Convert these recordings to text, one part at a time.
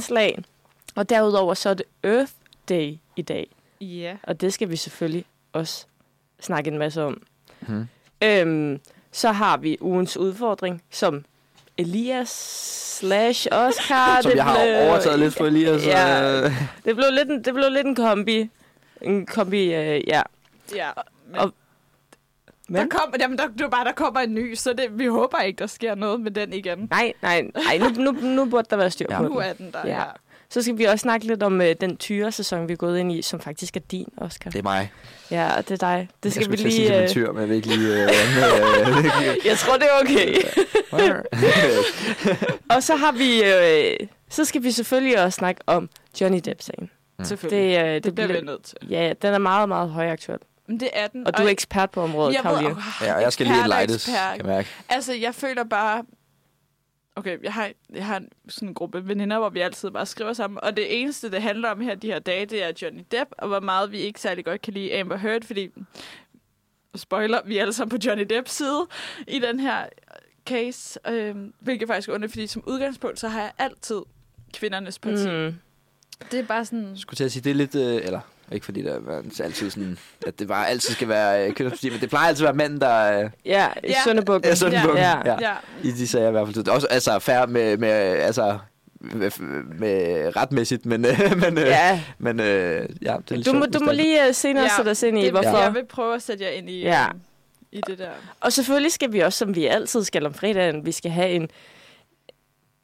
indslag. Og derudover så er det Earth Day i dag. Ja. Og det skal vi selvfølgelig også snakke en masse om. Hmm. Øhm, så har vi ugens udfordring, som Elias slash Oscar. Som jeg har overtaget lidt for Elias. Ja. øh, Det blev lidt en, det blev lidt en kombi. En kombi, øh, ja. Ja. Men, Og- der, Men? kommer, jamen, der, det er bare, der kommer en ny, så det, vi håber ikke, der sker noget med den igen. Nej, nej, nej. Nu, nu, nu burde der være styr Ja. på Nu den. er den der, Ja. ja. Så skal vi også snakke lidt om øh, den tyre-sæson, vi er gået ind i, som faktisk er din, Oscar. Det er mig. Ja, og det er dig. Det skal jeg vi at sige lige... det Øh, med tyr, men jeg vil ikke lige... Øh, øh, jeg tror, det er okay. og så har vi... Øh, så skal vi selvfølgelig også snakke om Johnny Depp-sagen. Selvfølgelig. Det, øh, Det, det, bliver vi nødt til. Ja, den er meget, meget højaktuel. Men det er den. Og du er ekspert på området, jeg ved- Karoline. Åh, ja, og jeg skal lige og ekspert. kan jeg mærke. Altså, jeg føler bare... Okay, jeg har, jeg har sådan en gruppe veninder, hvor vi altid bare skriver sammen. Og det eneste, det handler om her de her dage, det er Johnny Depp, og hvor meget vi ikke særlig godt kan lide Amber Heard, fordi... Spoiler, vi er alle sammen på Johnny Depps side i den her case. Øhm, hvilket faktisk er ondt, fordi som udgangspunkt, så har jeg altid kvindernes parti. Mm. Det er bare sådan... Jeg skulle til at sige, det er lidt... Øh, eller, ikke fordi der er altid sådan... At det bare altid skal være øh, kvindernes men det plejer altid at være mænd, der... Øh, Ja, i Ja. Sønderbukken. er Ja. ja. Ja. ja. Ja, I de sager i hvert fald. Også altså færre med, med altså med, med retmæssigt, men, øh, men, øh, ja. men øh, ja, det er lidt Du må, du må lige uh, senere Ja, sætte os ind i, det, hvorfor. jeg vil prøve at sætte jer ind i, Ja. øhm, i det der. Og selvfølgelig skal vi også, som vi altid skal om fredagen, vi skal have en,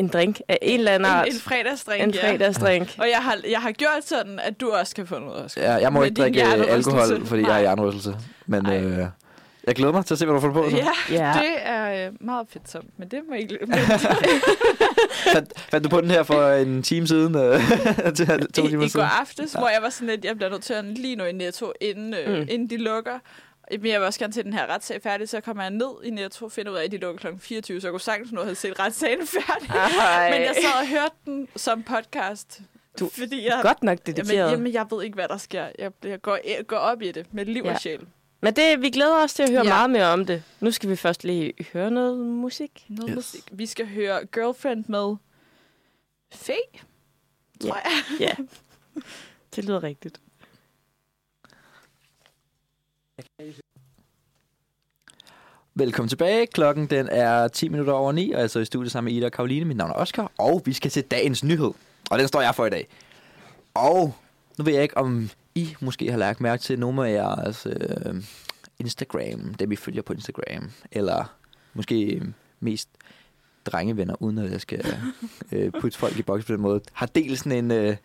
en drink af en eller anden art. En, en fredagsdrink, en ja. fredagsdrink. Og jeg har, jeg har gjort sådan, at du også kan få noget. Oscar. Ja, jeg må Med ikke drikke alkohol, fordi jeg har Nej. hjernerystelse. Men Ej. øh, jeg glæder mig til at se, hvad du får på. Så. Ja, Ja. det er øh, meget fedt som, men det må I ikke Fandt, fandt du på den her for en time siden? Øh, til, to I, timer I siden? går aftes, hvor jeg var sådan lidt, jeg bliver nødt til at lige nå i Netto, inden, øh, mm. inden de lukker. Men jeg vil også gerne til den her retssag færdig, så kommer jeg ned i Netto og finder ud af, at de lukker kl. 24, så jeg kunne sagtens nå at have set retssagen færdig. Ej. Men jeg sad og hørte den som podcast. Du- fordi jeg, Godt nok jamen, dedikeret. jamen, jeg ved ikke, hvad der sker. Jeg, jeg går, jeg går op i det med liv Ja. og sjæl. Men det, vi glæder os til at høre Ja. meget mere om det. Nu skal vi først lige høre noget musik. Noget Yes. musik. Vi skal høre Girlfriend med Fe, tror jeg. Ja, det lyder rigtigt. Velkommen tilbage. Klokken den er 10 minutter over 9, og jeg sidder i studiet sammen med Ida og Karoline. Mit navn er Oscar, og vi skal til dagens nyhed. Og den står jeg for i dag. Og nu ved jeg ikke, om I måske har lagt mærke til nogle af jeres øh, Instagram, dem vi følger på Instagram, eller måske mest drengevenner, uden at jeg skal øh, putte folk i boks på den måde, har delt sådan en øh,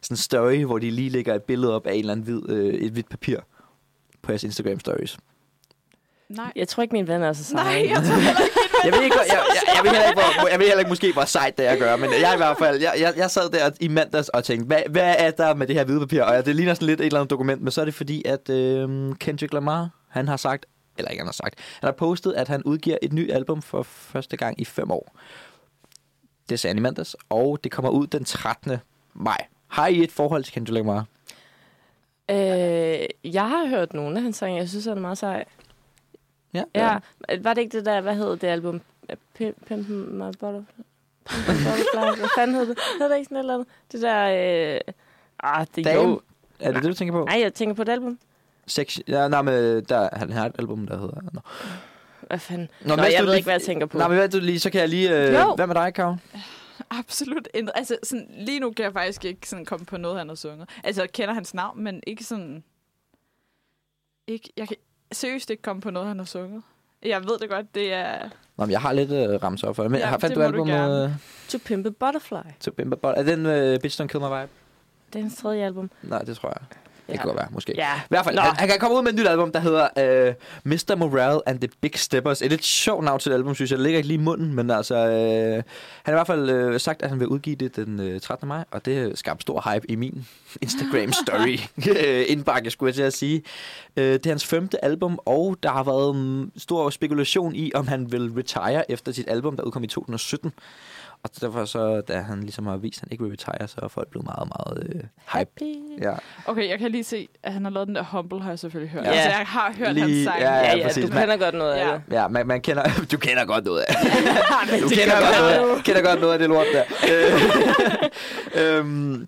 sådan story, hvor de lige lægger et billede op af en eller anden hvid, øh, et hvidt papir på jeres Instagram stories. Nej. Jeg tror ikke, min ven er så sej. Nej, jeg tror heller ikke. Jeg ved ikke, jeg, jeg, jeg, ved heller ikke, hvor, jeg ved heller ikke måske, hvor sejt det er at gøre, men jeg i hvert fald, jeg, jeg, jeg sad der i mandags og tænkte, hvad, hvad er der med det her hvide papir? Og det ligner sådan lidt et eller andet dokument, men så er det fordi, at øh, Kendrick Lamar, han har sagt, eller ikke han har sagt, han har postet, at han udgiver et nyt album for første gang i fem år. Det sagde han i mandags, og det kommer ud den 13. maj. Har I et forhold til Kendrick Lamar? Øh, jeg har hørt nogle af hans sange. Jeg synes, han er meget sej. Ja. Ja, var det ikke det der, hvad hed det album? Pimp Pimp My Butterfly? Hvad fanden hed det? Hed det ikke sådan et eller andet? Det der... Øh... Ah, det er Dame? jo... Er det det, du tænker på? Nej, jeg tænker på et album. Sex, ja, nej, men der, han har et album, der hedder... Nå. Hvad fanden? Nå, Nå, jeg ved lige- ikke, hvad jeg tænker på. Nej, men hvad du lige, så kan jeg lige... Øh, Jo. hvad med dig, Karen? Absolut intet. Altså, sådan, lige nu kan jeg faktisk ikke sådan komme på noget, han har sunget. Altså, jeg kender hans navn, men ikke sådan... Ikke, jeg kan seriøst ikke komme på noget, han har sunget. Jeg ved det godt, det er... Nå, men jeg har lidt øh, ramset op for det. Men Ja, har fandt du albumet? Øh, To Pimp a Butterfly. til Bimba Bot? Er den øh, Bitch Don't Kill My Vibe? Det er hans tredje album. Nej, det tror jeg. Det kan godt være, måske. Ja. I hvert fald, Nå. han, han kan komme ud med et nyt album, der hedder øh, Mr. Morale and the Big Steppers. Et lidt sjovt navn til et album, synes jeg. Det ligger ikke lige i munden, men altså... Øh, han har i hvert fald øh, sagt, at han vil udgive det den øh, 13. maj, og det skabte stor hype i min Instagram-story. indbakke, skulle jeg til at sige. Øh, det er hans femte album, og der har været mm, stor spekulation i, om han vil retire efter sit album, der udkom i 2017. Og derfor så, da han ligesom har vist, at han ikke vil retire, så er folk blevet meget, meget øh, hype. Happy. Ja. Okay, jeg kan lige se, at han har lavet den der Humble, har jeg selvfølgelig hørt. Ja. Ja. Altså, jeg har hørt Lige- hans sang. ja, Ja, ja, præcis. du Man- kender godt noget af Ja. det. Ja, man, man kender, du kender godt noget af Men Du det kender godt, noget, kender godt noget af det lort der. øhm,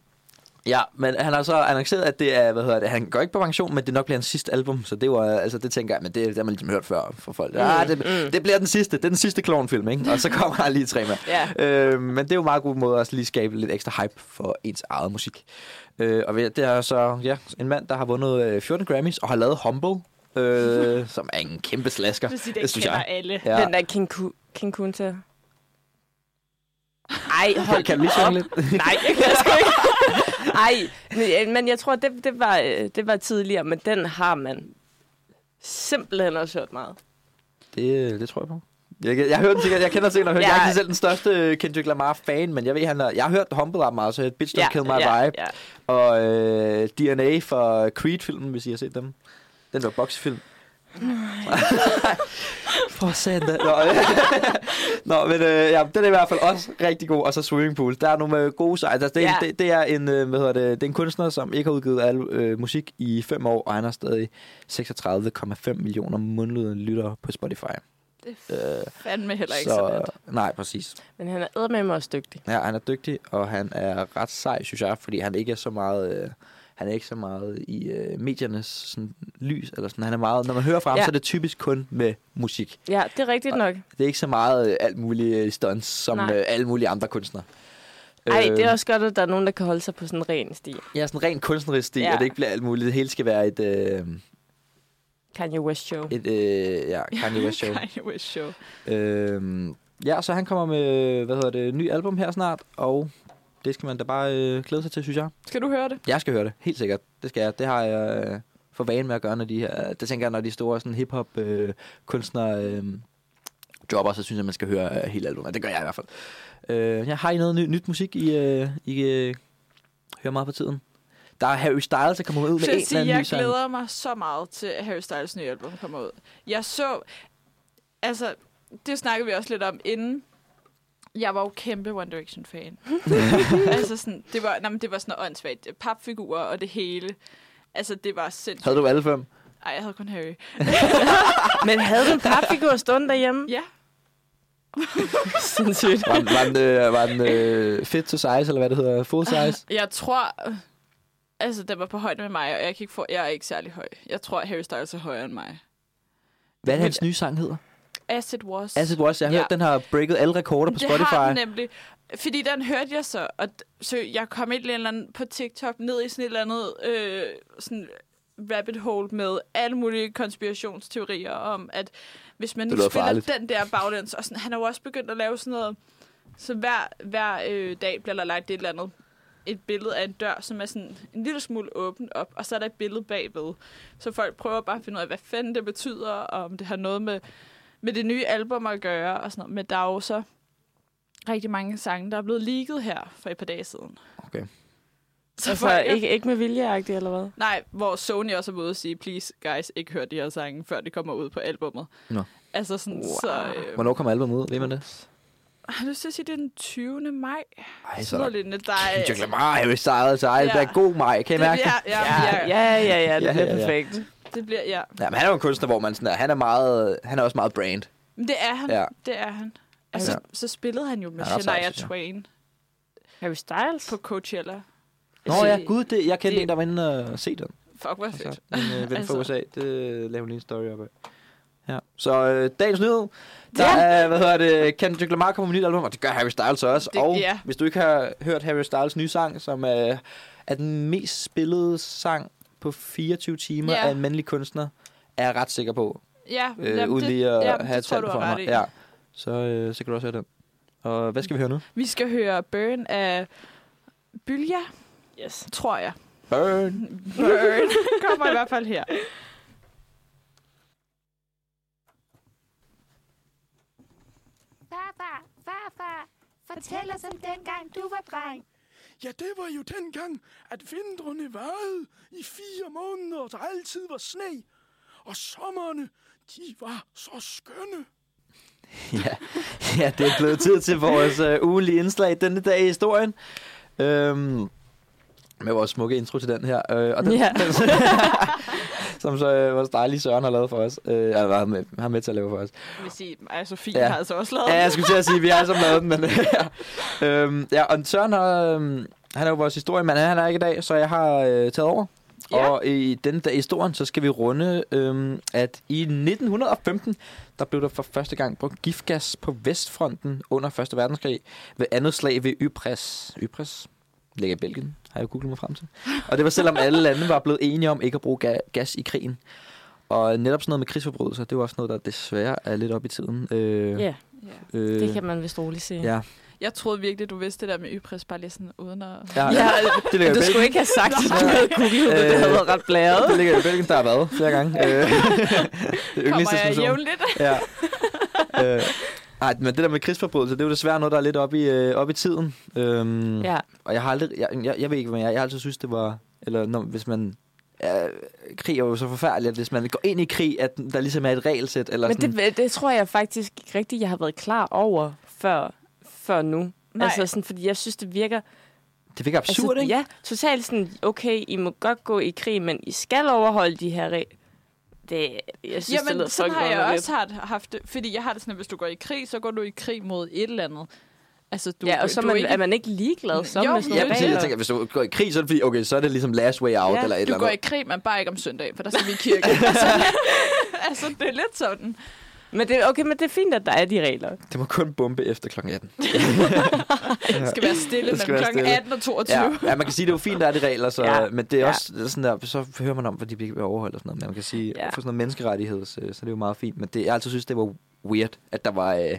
ja, men han har så annonceret, at det er, hvad hedder det, han går ikke på pension, men det nok bliver hans sidste album, så det var, altså det tænker jeg, men det, det har man ligesom hørt før for folk. Ja, det, mm. det bliver den sidste, det er den sidste klovnfilm, ikke? Og så kommer han lige tre med. Ja. Øh, men det er jo en meget god måde at lige skabe lidt ekstra hype for ens eget musik. Øh, og det er så ja, en mand, der har vundet øh, 14 Grammys og har lavet Humble, øh, som er en kæmpe slasker. Det, synes jeg. alle. Ja. Den der King, King Kunta. Ej, hold Kan du lige op. lidt? Nej, jeg kan sgu ikke. Ej, men, men jeg tror, det, det, var, øh, det var tidligere, men den har man simpelthen også hørt meget. Det, det tror jeg på. Jeg, jeg, jeg, hørte den sikkert, jeg kender sikkert, jeg, Ja. jeg er ikke selv den største Kendrick Lamar-fan, men jeg ved, han er, jeg har hørt Humble ret meget, så jeg Bitch Don't Ja, Kill My ja, Vibe. ja. Og øh, DNA for Creed-filmen, hvis I har set dem. Den der boxefilm. For satan. Nå, Nå, men øh, ja, den er i hvert fald også rigtig god. Og så Swimming Pool. Der er nogle øh, gode sejre. Altså, det, Ja. det, det, er en, øh, hvad hedder det, det er en kunstner, som ikke har udgivet al, øh, musik i fem år, og han har stadig 36,5 millioner mundlede lyttere på Spotify. Det Øh, er fandme heller ikke så, så let. Nej, præcis. Men han er med mig også dygtig. Ja, han er dygtig, og han er ret sej, synes jeg, fordi han ikke er så meget... Øh, han er ikke så meget i øh, mediernes sådan, lys, eller sådan. Han er meget, når man hører fra ham, Ja. så er det typisk kun med musik. Ja, det er rigtigt nok. Det er ikke så meget øh, alt muligt øh, stunts, som Nej. øh, alle mulige andre kunstnere. Ej, Øh, det er også godt, at der er nogen, der kan holde sig på sådan en ren sti. Ja, sådan rent kunstnerisk stil, Ja. og det ikke bliver alt muligt. Det hele skal være et, øh, Kanye West show. et øh, ja, Kanye West show. Kanye West show. øh, ja, så han kommer med, hvad hedder det, ny album her snart, og det skal man da bare øh, glæde sig til, synes jeg. Skal du høre det? Jeg skal høre det, helt sikkert. Det skal jeg. Det har jeg øh, for vane med at gøre, når de her... Det tænker jeg, når de store sådan hip-hop øh, kunstnere øh, dropper, så synes jeg, man skal høre øh, hele albumet. Det gør jeg i hvert fald. Øh, jeg har I noget ny, nyt musik, I, øh, I øh, hører meget på tiden? Der er Harry Styles, der kommer ud med en eller anden jeg glæder mig så meget til, at Harry Styles nye album kommer ud. Jeg så... Altså, det snakkede vi også lidt om inden. Jeg var jo kæmpe One Direction-fan. altså sådan, det var, nej, men det var sådan noget åndssvagt. Papfigurer og det hele. Altså, det var sindssygt. Havde du alle fem? Ej, jeg havde kun Harry. Men havde du en papfigur stående derhjemme? Ja. Sindssygt. Var den, var den, øh, var den øh, fit to size, eller hvad det hedder? Full size? Jeg tror... Altså, den var på højde med mig, og jeg, kan ikke få, jeg er ikke særlig høj. Jeg tror, at Harry Styles er højere end mig. Hvad er det, hans nye sang hedder? As It Was. Acid Was. Jeg har Ja. hørt, den har breaket alle rekorder på det Spotify. har den nemlig. Fordi den hørte jeg så, og så jeg kom et eller andet på TikTok ned i sådan et eller andet øh, sådan rabbit hole med alle mulige konspirationsteorier om, at hvis man Det spiller farligt. den der baglæns, og sådan, han har jo også begyndt at lave sådan noget, så hver, hver øh, dag bliver der lagt et eller andet et billede af en dør, som er sådan en lille smule åbent op, og så er der et billede bagved. Så folk prøver bare at finde ud af, hvad fanden det betyder, og om det har noget med, med det nye album at gøre, og sådan noget. Men der er jo så rigtig mange sange, der er blevet leaget her for et par dage siden. Okay. Så Altså, folk, ikke, ikke med viljeagtigt, eller hvad? Nej, hvor Sony også er ude og sige, please guys, ikke hør de her sange, før de kommer ud på albummet. Nå. Altså sådan, wow. så... Øh, Hvornår kommer albumet ud? Ved man det? har du lyst til at sige, det er den 20. maj? Ej, Sådan noget lignende. Der er, Kendrick Lamar, Harry Styles, ej, det Ja. bliver god maj. Kan I det mærke det? bliver, ja, ja, ja, ja, ja, ja, det Ja, bliver ja, ja. perfekt. Det bliver, ja. Ja, men han er jo en kunstner, hvor man sådan er, han er meget, han er også meget brand. Men det er han. Ja. Det er han. Altså, Ja. så, så spillede han jo med Han Shania jeg. Twain Harry Styles? på Coachella. Nå ja, gud, det, jeg kendte det- en, der var inde og se den. Fuck, hvor Altså, fedt. en øh, ven fra Altså. USA, det lavede hun lige en story op af. Ja. Så øh, dagens nyhed, der Ja. er, hvad hedder det, Kendrick Lamar kommer med nyt album, og det gør Harry Styles også. Det- og ja. hvis du ikke har hørt Harry Styles nye sang, som er, er den mest spillede sang på 24 timer Ja. af en mandlig kunstner, er jeg ret sikker på, Ja, øh, jamen, uden lige at jamen, have det et tror tal du for mig. i. Ja. Så, øh, så kan du også høre den. Og hvad skal vi høre nu? Vi skal høre Burn af Bylja, Yes. tror jeg. Burn. Burn kommer i hvert fald her. Farfar, farfar, fortæl os om dengang du var dreng. Ja, det var jo dengang, at vintrene varede i fire måneder, og der altid var sne. Og sommerne, de var så skønne. ja. ja, det er blevet tid til vores øh, ugenlige indslag denne dag i historien. Øhm, med vores smukke intro til den her. Øh, og den, Ja. den, som så øh, vores dejlige Søren har lavet for os. Øh, eller var med, har med til at lave for os. Jeg vil sige, at Sofie Ja. har altså også lavet Ja, den. jeg skulle til at sige, at vi har som lavet den, men ja. Øhm, ja, og Søren har, øhm, Han er jo vores historiemand, han er ikke i dag, så jeg har øh, taget over. Ja. Og i dag i historien, så skal vi runde, øhm, at i 1915, der blev der for første gang brugt giftgas på Vestfronten under 1. verdenskrig ved andet slag ved Ypres. Ypres ligger i Belgien, har jeg googlet mig frem til. Og det var selvom alle lande var blevet enige om ikke at bruge ga- gas i krigen. Og netop sådan noget med krigsforbrydelser, det er jo også noget, der desværre er lidt op i tiden. Øh, Ja, Ja. øh, det kan man vist roligt sige. Ja, Jeg troede virkelig, du vidste det der med Ypres, bare lige sådan uden at... ja, Ja, det ligger i du skulle ikke have sagt, at du havde googlet det. Det havde været ret blæret. Det ligger i Belgien, der har været flere gange. Øh, det Kommer yndligste jeg jævnligt? Ja. øh, ej, men det der med krigsforbrydelser, det er jo desværre noget, der er lidt op i, øh, op i tiden. Øhm, Ja. Og jeg har aldrig, jeg, jeg, jeg ved ikke, hvad jeg, jeg har altid synes, det var, eller når, hvis man, ja, krig er jo så forfærdeligt, at hvis man går ind i krig, at der ligesom er et regelsæt, eller Men sådan. det, det tror jeg faktisk ikke rigtigt, jeg har været klar over før, før nu. Nej. Altså sådan, fordi jeg synes, det virker... det virker absurd, altså, ikke? Ja, totalt sådan, okay, I må godt gå i krig, men I skal overholde de her regler. Det, jeg synes, det Jamen, lyder sådan har jeg også haft, haft det. Fordi jeg har det sådan, at hvis du går i krig, så går du i krig mod et eller andet. Altså, du, Ja, og så du er man, ikke, er man ikke ligeglad så Jo, med sådan Ja, det præcis. Jeg tænker, hvis du går i krig, så er det fordi, okay, så er det ligesom last way out, Ja, eller et du eller går i andet. krig, men bare ikke om søndagen, for der skal vi i kirke. altså, altså, det er lidt sådan. Men det, okay, men det er fint, at der er de regler. Det må kun bombe efter kl. 18. Det skal være stille Det skal mellem være kl. stille. 18 og 22. Ja, ja, man kan sige, det er jo fint, der er de regler, så, Ja. ja. men det er Ja. også sådan der, så hører man om, hvad de ikke vil overholde og sådan noget. Men man kan sige, Ja. ja. for sådan noget menneskerettighed, så, så det er jo meget fint. Men det, jeg altid synes, det var weird, at der var, øh,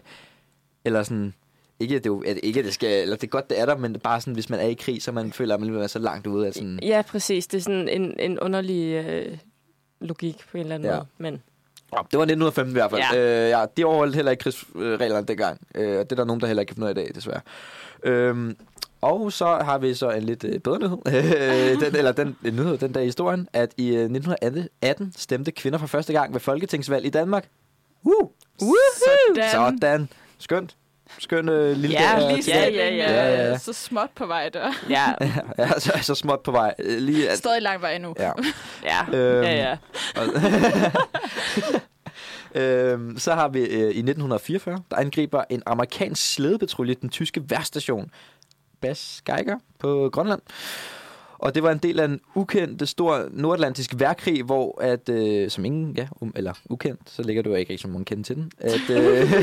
eller sådan, ikke at, det, jo- at, ikke at det skal, eller det er godt, det er der, men bare sådan, hvis man er i krig, så man føler, at man er så langt ude, at sådan, Ja, præcis. Det er sådan en, en underlig øh, logik på en eller anden Ja. måde. Men det var 1915 i hvert fald. Ja. Øh, ja, de overholdt heller ikke krigsreglerne dengang. Øh, og det er der nogen, der heller ikke kan finde ud af i dag, desværre. Øhm, og så har vi så en lidt øh, bedre nyhed. Øh, den, eller den en nyhed, den der i historien, at i øh, 1918 stemte kvinder for første gang ved folketingsvalg i Danmark. Uh! Sådan. Sådan. Skønt. Skøn øh, lille Ja, dag, Lige Ja, ja, ja. Ja, ja. så småt på vej der. ja, ja, så, så småt på vej. Øh, Lige, at, Stadig lang vej endnu. ja. ja, Øhm, ja, ja. øhm, så har vi øh, i 1944, der angriber en amerikansk slædepatrulje den tyske værstation Bas Geiger på Grønland. Og det var en del af en ukendt stor nordatlantisk værkrig, hvor at, øh, som ingen, ja, um, eller ukendt, så ligger du ikke rigtig som nogen kende til den, at øh,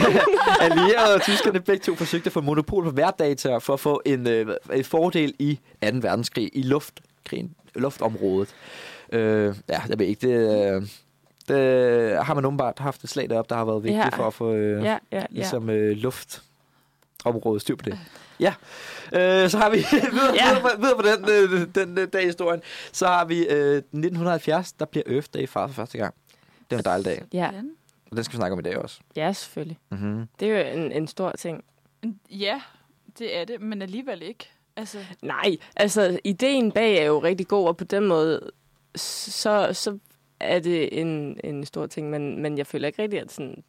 allierede og tyskerne begge to forsøgte at få monopol på værdata for at få en, øh, en fordel i 2. verdenskrig i luftkrigen, luftområdet. Øh, ja, jeg ved ikke, det, øh, det har man åbenbart haft et slag derop, der har været vigtigt Ja. for at få øh, ja, ja, ja. ligesom øh, luftområdet styr på det. Ja, øh, så har vi videre, Ja. videre, videre på den, øh, den øh, dag i historien. Så har vi øh, 1970, der bliver Earth Day fejret for første gang. Det er en dejlig dag, Ja, og den skal vi snakke om i dag også. ja, selvfølgelig. Mm-hmm. Det er jo en, en stor ting. Ja, det er det, men alligevel ikke. Altså, Nej, altså ideen bag er jo rigtig god, og på den måde, så, så er det en, en stor ting, men, men jeg føler ikke rigtig, at sådan,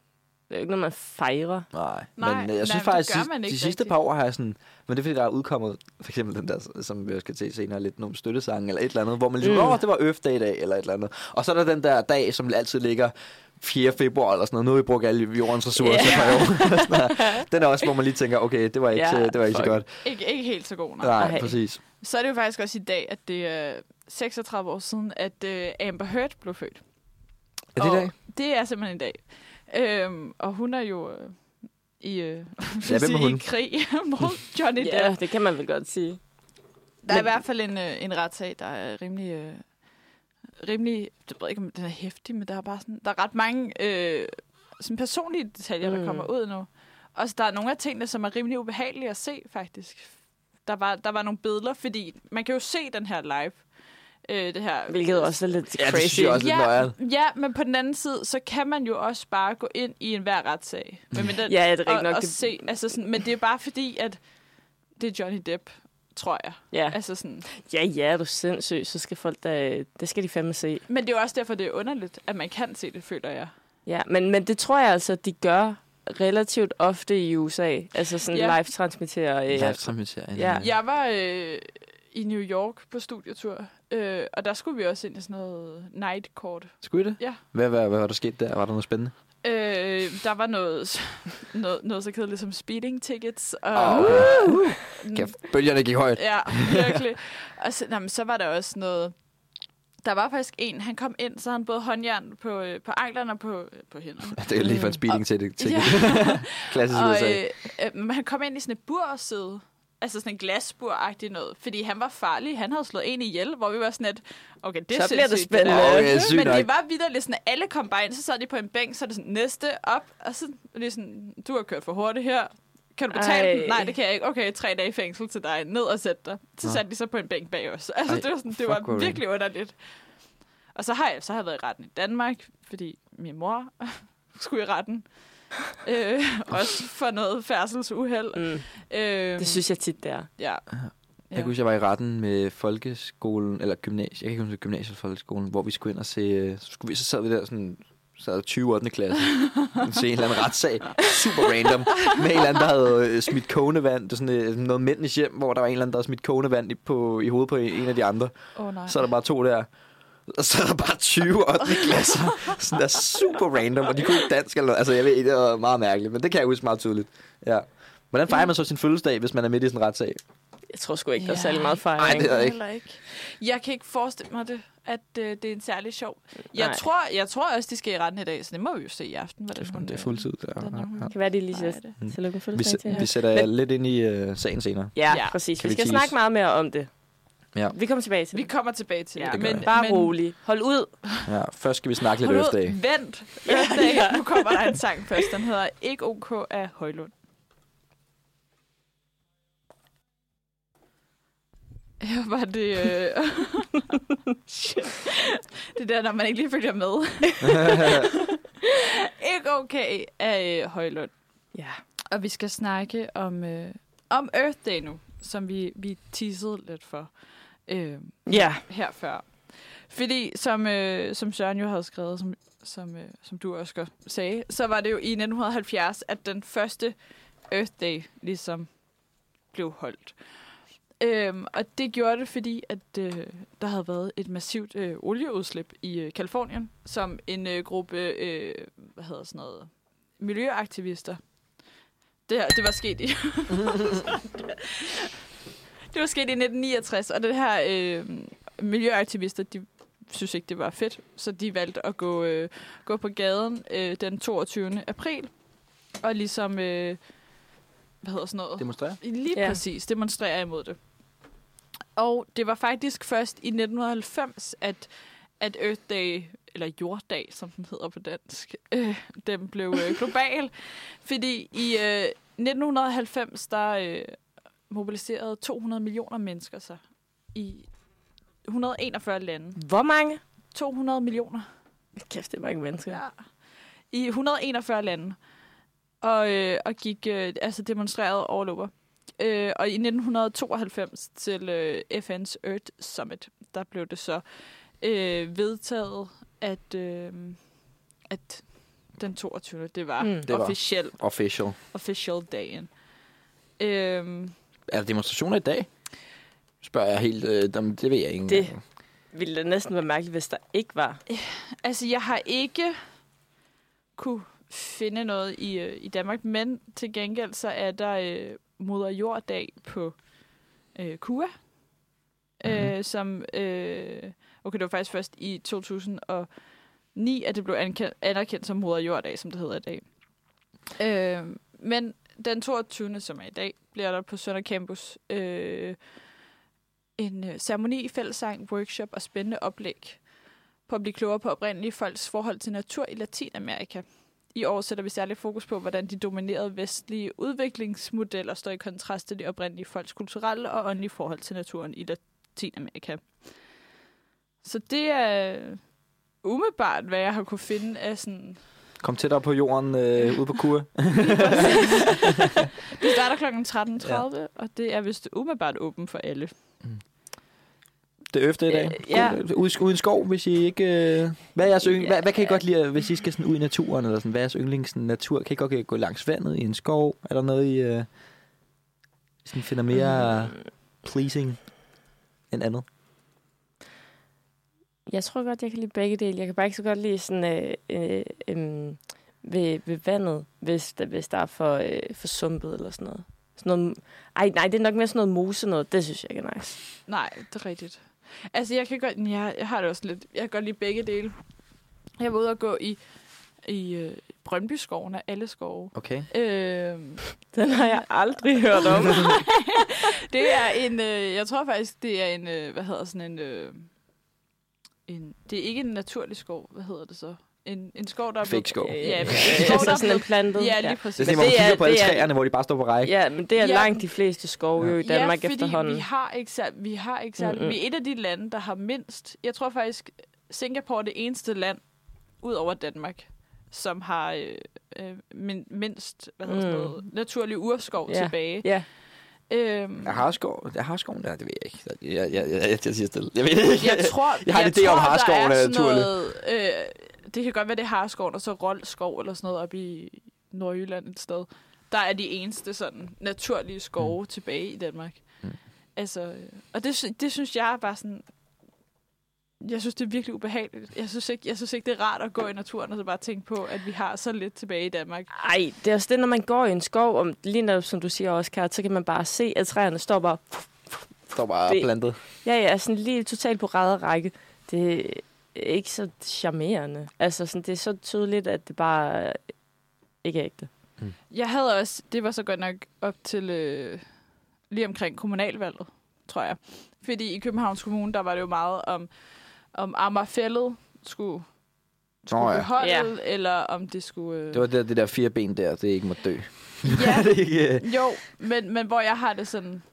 det er jo ikke noget, man fejrer. Nej, Nej, men øh, jeg nej, synes det faktisk, sidst, de sidste rigtig. par år har jeg sådan... Men det er fordi, der er udkommet for eksempel den der, som vi skal til senere, lidt nogle støttesange eller et eller andet, hvor man ligesom, Mm. åh, det var Day i dag, eller et eller andet. Og så er der den der dag, som altid ligger 4. februar eller sådan noget. Nu har vi brugt alle jordens ressourcer yeah. for år. Den er også, hvor man lige tænker, okay, det var ikke, Ja, så, det var ikke så godt. ikke, ikke helt så god, nej. Nej, Nej. præcis. Så er det jo faktisk også i dag, at det er 36 år siden, at uh, Amber Heard blev født. Er det i dag? Det er simpelthen i dag. Øhm, og hun er jo øh, i, øh, Ja, hvem er i hun? krig mod Johnny Depp. Ja, det kan man vel godt sige. Der er i Men- hvert fald en, øh, en retssag, der er rimelig... Øh, rimelig jeg ved ikke, om den er hæftig, men der er bare sådan... Der er ret mange øh, sådan personlige detaljer, der Mm. kommer ud nu. Og så der er nogle af tingene, som er rimelig ubehagelige at se, faktisk. Der var, der var nogle billeder, fordi man kan jo se den her live. Øh, det her, Hvilket også er lidt Ja, det crazy. synes jeg også. lidt nøjeren. ja, ja, men på den anden side, så kan man jo også bare gå ind i enhver retssag. Men med den, Ja, det er og, nok. og Det- se, altså sådan, men det er bare fordi, at det er Johnny Depp, tror jeg. Ja. Altså sådan. ja, ja, er du sindssyg, så skal folk da, det skal de fandme se. Men det er jo også derfor, det er underligt, at man kan se det, føler jeg. Ja, men, men det tror jeg altså, de gør relativt ofte i USA. Altså sådan Ja. ja. live-transmittere. Øh, Live transmittering. Ja. Jeg var øh, i New York på studietur, øh, og der skulle vi også ind i sådan noget night court. Skulle I det? Ja. Hvad, hvad, hvad var der sket der? Var der noget spændende? Øh, der var noget, noget, noget så kedeligt som speeding tickets. Og, Åh, okay. Kæft, bølgerne gik højt. Ja, virkelig. Og så, nå, men så var der også noget... Der var faktisk en, han kom ind, så han både håndjern på, øh, på anklerne og på, øh, på hænderne. Det er lige for en speeding. Til Ja. Klassisk og øh, øh, han kom ind i sådan et bursæde. Altså sådan en glasbur-agtig noget. Fordi han var farlig. Han havde slået en ihjel, hvor vi var sådan et... Okay, det er Så bliver det spændende. der. Okay, sygt Men nok. det var vidderligt sådan, at alle kom bare ind, så sad de på en bænk, så er det sådan, næste op, og så er det sådan, du har kørt for hurtigt her. Kan du betale Ej. den? Nej, det kan jeg ikke. Okay, tre dage i fængsel til dig. Ned og sæt dig. Så satte de så på en bænk bag os. Altså, Ej, det var, sådan, det var virkelig underligt. Og så har jeg, så har jeg været i retten i Danmark, fordi min mor skulle i retten. øh, også for noget færdselsuheld. Mm. Øh, Det synes jeg tit, det er. Ja. Jeg kan huske, jeg var i retten med folkeskolen, eller gymnasie, jeg kan ikke huske gymnasiet eller folkeskolen, hvor vi skulle ind og se, øh, så, skulle vi, så sad vi der sådan, sad 20 8. klasse, og se en eller anden retssag, super random, med en eller anden, der havde øh, smidt kogende vand, det sådan øh, noget mændenes hjem, hvor der var en eller anden, der havde smidt kogende vand i, på, i hovedet på en af de andre. Åh, oh, nej. Så er der bare to der. Og så er der bare 20 8. klasser. Sådan der super random, og de kunne ikke dansk eller noget. Altså, jeg ved ikke, det var meget mærkeligt, men det kan jeg huske meget tydeligt. Ja. Hvordan fejrer man så sin fødselsdag, hvis man er midt i sådan en retssag? Jeg tror sgu ikke, der er særlig meget Ej, fejring. det er ikke. Jeg kan ikke forestille mig det, at øh, det er en særlig sjov. Jeg Nej. tror, jeg tror også, de skal i retten i dag, så det må vi jo se i aften. Hvordan hun, Det er øh, fuldtid. Ja, ja. Det kan være, de lige siger Mm. tillykke med Vi, fødselsdag til vi sætter Men- lidt ind i uh, sagen senere. Ja, Ja. præcis. Kan Vi vi skal tease? snakke meget mere om det. Ja. Vi kommer tilbage til Vi det. kommer tilbage til Ja, det. Men, vi. Bare men, rolig. Hold ud. Ja, først skal vi snakke lidt Hold vent. Øfdag. Nu kommer der en sang først. Den hedder Ikke OK af Højlund. Her var det... Øh... Shit. Det er der, når man ikke lige følger med. Ikke okay af øh, Højlund. Ja. Og vi skal snakke om, øh, om Earth Day nu, som vi, vi teasede lidt for øh, Ja. her før. Fordi, som, øh, som Søren jo havde skrevet, som, som, øh, som du også sagde, så var det jo i 1970, at den første Earth Day ligesom blev holdt. Øhm, og det gjorde det, fordi at øh, der havde været et massivt øh, olieudslip i øh, Kalifornien, som en øh, gruppe, øh, hvad hedder sådan noget, miljøaktivister. Det, her, det var sket i... det var sket i 1969, og det her øh, miljøaktivister, de synes ikke, det var fedt, så de valgte at gå, øh, gå på gaden øh, den 22. april, og ligesom, øh, hvad hedder sådan noget? Demonstrere? Lige Ja. præcis, demonstrere imod det. Og det var faktisk først i 1990, at, at Earth Day, eller Jorddag, som den hedder på dansk, øh, den blev øh, global. Fordi i øh, 1990, der øh, mobiliserede 200 millioner mennesker sig i 141 lande. Hvor mange? 200 millioner. Kæft, det var ikke mennesker. Ja. I 141 lande. Og, øh, og gik øh, altså demonstreret all over. Øh, og i 1992 til øh, FN's Earth Summit, der blev det så øh, vedtaget, at, øh, at den 22. det var, Mm. Det var. officiel, Official. official dagen. Øh, Er der demonstrationer i dag? Spørger jeg helt. Øh, dem- det ved jeg ikke. Det-. Ville det næsten være mærkeligt, hvis der ikke var. Altså, jeg har ikke kunne finde noget i, øh, i Danmark, men til gengæld så er der øh, moder jorddag på øh, Kua, mm-hmm. øh, som, øh, okay, det var faktisk først i 2009, at det blev anerkendt, anerkendt som moder jorddag, som det hedder i dag. Øh, men den 22. som er i dag, bliver der på Sønder Campus øh, en øh, ceremoni, fællessang, workshop og spændende oplæg på at blive klogere på oprindelige folks forhold til natur i Latinamerika. I år sætter vi særligt fokus på, hvordan de dominerede vestlige udviklingsmodeller står i kontrast til de oprindelige folks kulturelle og åndelige forhold til naturen i Latinamerika. Så det er umiddelbart, hvad jeg har kunne finde af sådan... Kom tættere på jorden øh, ude på kur. Det starter kl. 13.30, ja. og det er vist umiddelbart åben for alle. Det er øfte i dag. Øh, ja. Ude, ude i en skov, hvis I ikke... Øh, hvad, er jeres yndling, Ja. hvad, hvad kan I godt lide, hvis I skal sådan ud i naturen? Eller sådan, hvad er jeres yndlings natur? Kan I godt øh, gå langs vandet i en skov? Er der noget, I øh, sådan finder mere Mm, pleasing end andet? Jeg tror godt, jeg kan lide begge dele. Jeg kan bare ikke så godt lide sådan øh, øh, øh, ved, ved vandet, hvis, der, hvis der er for, øh, for sumpet eller sådan noget. Sådan noget. Ej, nej, det er nok mere sådan noget mose noget. Det synes jeg ikke er nice. Nej, det er rigtigt. Altså, jeg kan godt... Jeg, jeg har det også lidt... Jeg kan godt lide begge dele. Jeg var ude og gå i, i øh, Brøndby-skoven af alle skove. Okay. Øh, Den har jeg aldrig hørt om. det er en... Øh, jeg tror faktisk, det er en... Øh, hvad hedder sådan en... Øh, en det er ikke en naturlig skov. Hvad hedder det så? En, en skov, der er Fake skov. Ja, en skov, der altså er sådan en blevet... plantet. Ja, lige Det præcis. er sådan, hvor man det er- kigger på alle det er- træerne, hvor de bare står på række. Ja, men det er Ja. langt de fleste skove jo i Danmark ja, fordi efterhånden. vi har ikke særlig, vi har ikke særlig, Mm-mm. vi er et af de lande, der har mindst, jeg tror faktisk, Singapore er det eneste land, ud over Danmark, som har øh, øh, min, mindst hvad hedder Mm. noget, naturlig urskov Ja. tilbage. Ja, Øhm, Jeg har skov, jeg har skoven der, det ved jeg ikke. Jeg, jeg, jeg, jeg, jeg siger stille. Jeg ved det ikke. jeg tror, Jeg har en idé om, der er sådan naturlig. noget, øh, det kan godt være, det er Harskoven, og så Roldskov eller sådan noget oppe i Nordjylland et sted. Der er de eneste sådan naturlige skove mm. tilbage i Danmark. Mm. Altså, øh, og det, det synes jeg er bare sådan... Jeg synes, det er virkelig ubehageligt. Jeg synes, ikke, jeg synes ikke, det er rart at gå i naturen og så bare tænke på, at vi har så lidt tilbage i Danmark. Ej, det er også det, når man går i en skov, om, lige når, som du siger også, Kære, så kan man bare se, at træerne står bare... står bare Det- plantet. Ja, ja, sådan lige totalt på ræde række. Det er ikke så charmerende. Altså, sådan, det er så tydeligt, at det bare ikke er ægte. Jeg havde også... Det var så godt nok op til... Øh, lige omkring kommunalvalget, tror jeg. Fordi i Københavns Kommune, der var det jo meget om, om Amagerfællet skulle, skulle Nå oh, ja. beholde, Ja. eller om det skulle... Øh, Det var det, det der fire ben der, det ikke må dø. ja, det ikke... øh, jo, men, men hvor jeg har det sådan...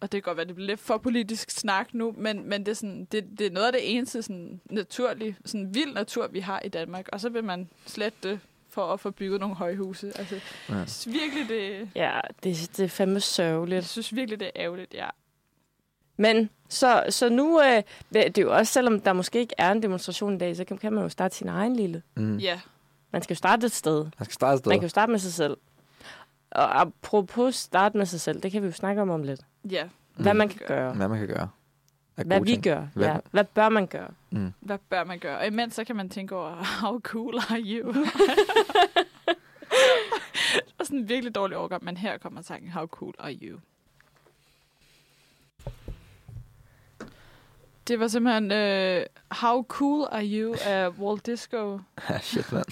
Og det kan godt være, det bliver lidt for politisk snak nu, men, men det, er sådan, det, det er noget af det eneste sådan, naturlige, sådan vild natur, vi har i Danmark. Og så vil man slette det for at få bygget nogle højhuse. Altså, Ja. jeg virkelig, det, Ja, det, det er fandme jeg sørgeligt. synes virkelig, det er ærgerligt, ja. Men så, så nu, øh, det er jo også, selvom der måske ikke er en demonstration i dag, så kan, kan man jo starte sin egen lille. Mm. Ja, Man skal jo starte et sted. Man skal starte et sted. Man kan jo starte med sig selv. Og apropos starte med sig selv, det kan vi jo snakke om om lidt. ja. Hvad Mm. man kan gøre. Hvad man kan gøre. Hvad vi ting. gør. Hvad- Ja. Hvad bør man gøre? Mm. Hvad bør man gøre? Og imens så kan man tænke over, how cool are you? det var sådan en virkelig dårlig overgang, men her kommer sangen, how cool are you? Det var simpelthen uh, How Cool Are You af Walt Disco. Ja, shit, mand.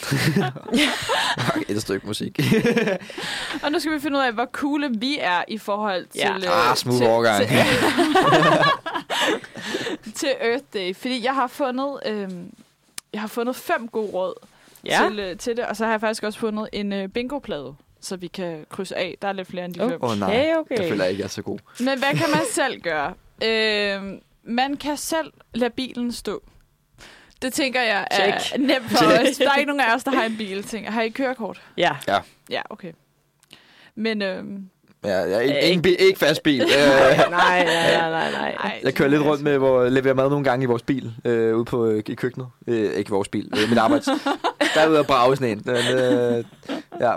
Et stykke musik. Og nu skal vi finde ud af, hvor coole vi er i forhold til... Ja. øh, Ah, smooth til, overgang. Til, til Earth Day. Fordi jeg har fundet... Øh, jeg har fundet fem gode råd Ja. til, øh, til det. Og så har jeg faktisk også fundet en øh, bingo-plade, så vi kan krydse af. Der er lidt flere end de Oh. fem. Åh oh, nej, Okay, okay. jeg føler ikke, jeg er så god. Men hvad kan man selv gøre? Øh, man kan selv lade bilen stå. Det tænker jeg er Check. nemt for os. Der er ikke nogen af os, der har en bil. Tænker, har I kørekort? Ja. Ja, okay. Men øh, Ja, jeg er ikke, Øh, ikke, bil, ikke fast bil. Øh, nej, nej, nej, nej, nej. ej, jeg kører lidt rundt med, hvor jeg leverer mad nogle gange i vores bil, øh, ude på øh, i køkkenet. Øh, ikke vores bil, øh, mit arbejds. der er ude at brage sådan en. Men, øh, ja,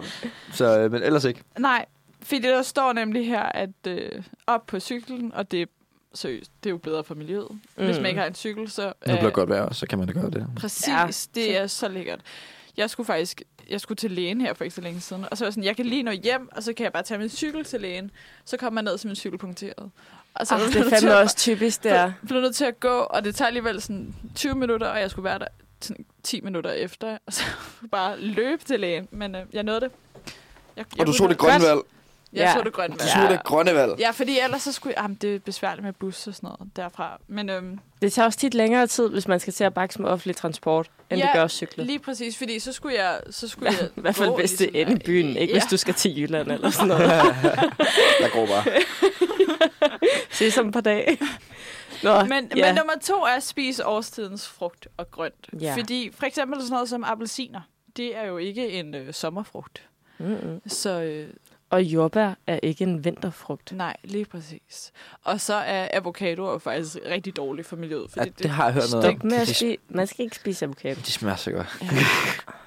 så, øh, men ellers ikke. Nej, fordi der står nemlig her, at øh, op på cyklen, og det er seriøst, det er jo bedre for miljøet. Mm. Hvis man ikke har en cykel, så... Nu bliver det godt vejr, så kan man da gøre det. Præcis, Ja. det er så lækkert. Jeg skulle faktisk jeg skulle til lægen her for ikke så længe siden, og så var jeg sådan, jeg kan lige nå hjem, og så kan jeg bare tage min cykel til lægen. Så kommer jeg ned, så min cykel punkteret. Og så jeg det er til fandme også typisk, det er. blev nødt til at gå, og det tager alligevel sådan 20 minutter, og jeg skulle være der sådan 10 minutter efter, og så bare løbe til lægen. Men øh, jeg nåede det. Jeg, jeg Og du så det grønne valg. Jeg Ja. så det grønne Du valg. så det grønne valg. Ja, fordi ellers så skulle jeg... Jamen, det er besværligt med bus og sådan noget derfra. Men øhm, Det tager også tit længere tid, hvis man skal til at bakse med offentlig transport, end Ja, det gør at cykle. lige præcis, fordi så skulle jeg... Så skulle jeg I hvert fald hvis det er inde i byen, ikke ja. hvis du skal til Jylland eller sådan noget. Der går bare. Se som på dag. Nå, Men, ja. men nummer to er at spise årstidens frugt og grønt. Ja. Fordi for eksempel sådan noget som appelsiner, det er jo ikke en øh, sommerfrugt. Mm-mm. Så øh, Og jordbær er ikke en vinterfrugt. nej, lige præcis. Og så er avocadoer jo faktisk rigtig dårligt for miljøet. Ja, Fordi det har jeg hørt noget om. med at spise. Man skal ikke spise avocado. de smager så godt. Ja.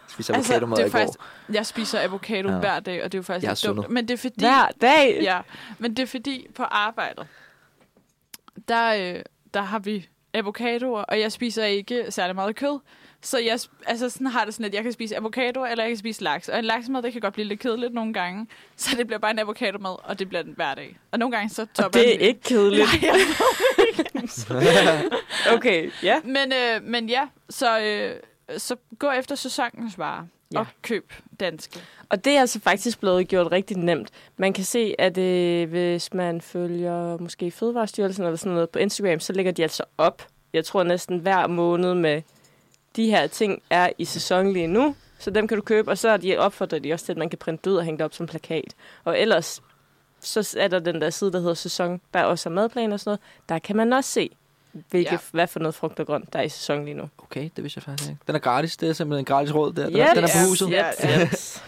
Spiser Altså, avocado det er i går. faktisk- Jeg spiser avocado Ja. hver dag, og det er jo faktisk Jeg er dumt. Men det er fordi... Hver dag? Ja, men det er fordi på arbejdet, der, øh, der har vi avocadoer, og jeg spiser ikke særlig meget kød, Så jeg altså sådan har det sådan, at jeg kan spise avocado, eller jeg kan spise laks. Og en laksmad, det kan godt blive lidt kedeligt nogle gange. Så det bliver bare en avocado mad, og det bliver den hver dag. Og nogle gange så topper det jeg er ikke kedeligt. Nej, jeg Okay, ja. Men, øh, men ja, så, øh, så gå efter sæsonens varer. Ja. Og køb danske. Og det er altså faktisk blevet gjort rigtig nemt. Man kan se, at øh, hvis man følger måske Fødevarestyrelsen eller sådan noget på Instagram, så lægger de altså op, jeg tror næsten hver måned med, de her ting er i sæson lige nu, så dem kan du købe, og så er de opfordret de også til, at man kan printe det ud og hænge det op som plakat. Og ellers, så er der den der side, der hedder sæson, der også er madplaner og sådan noget. Der kan man også se, hvilke, ja. Hvad for noget frugt og grønt, der er i sæson lige nu. Okay, det vidste jeg faktisk ikke. Den er gratis. Det er simpelthen en gratis råd der. Den, Ja, er, den er på huset. ja. Yes, yes.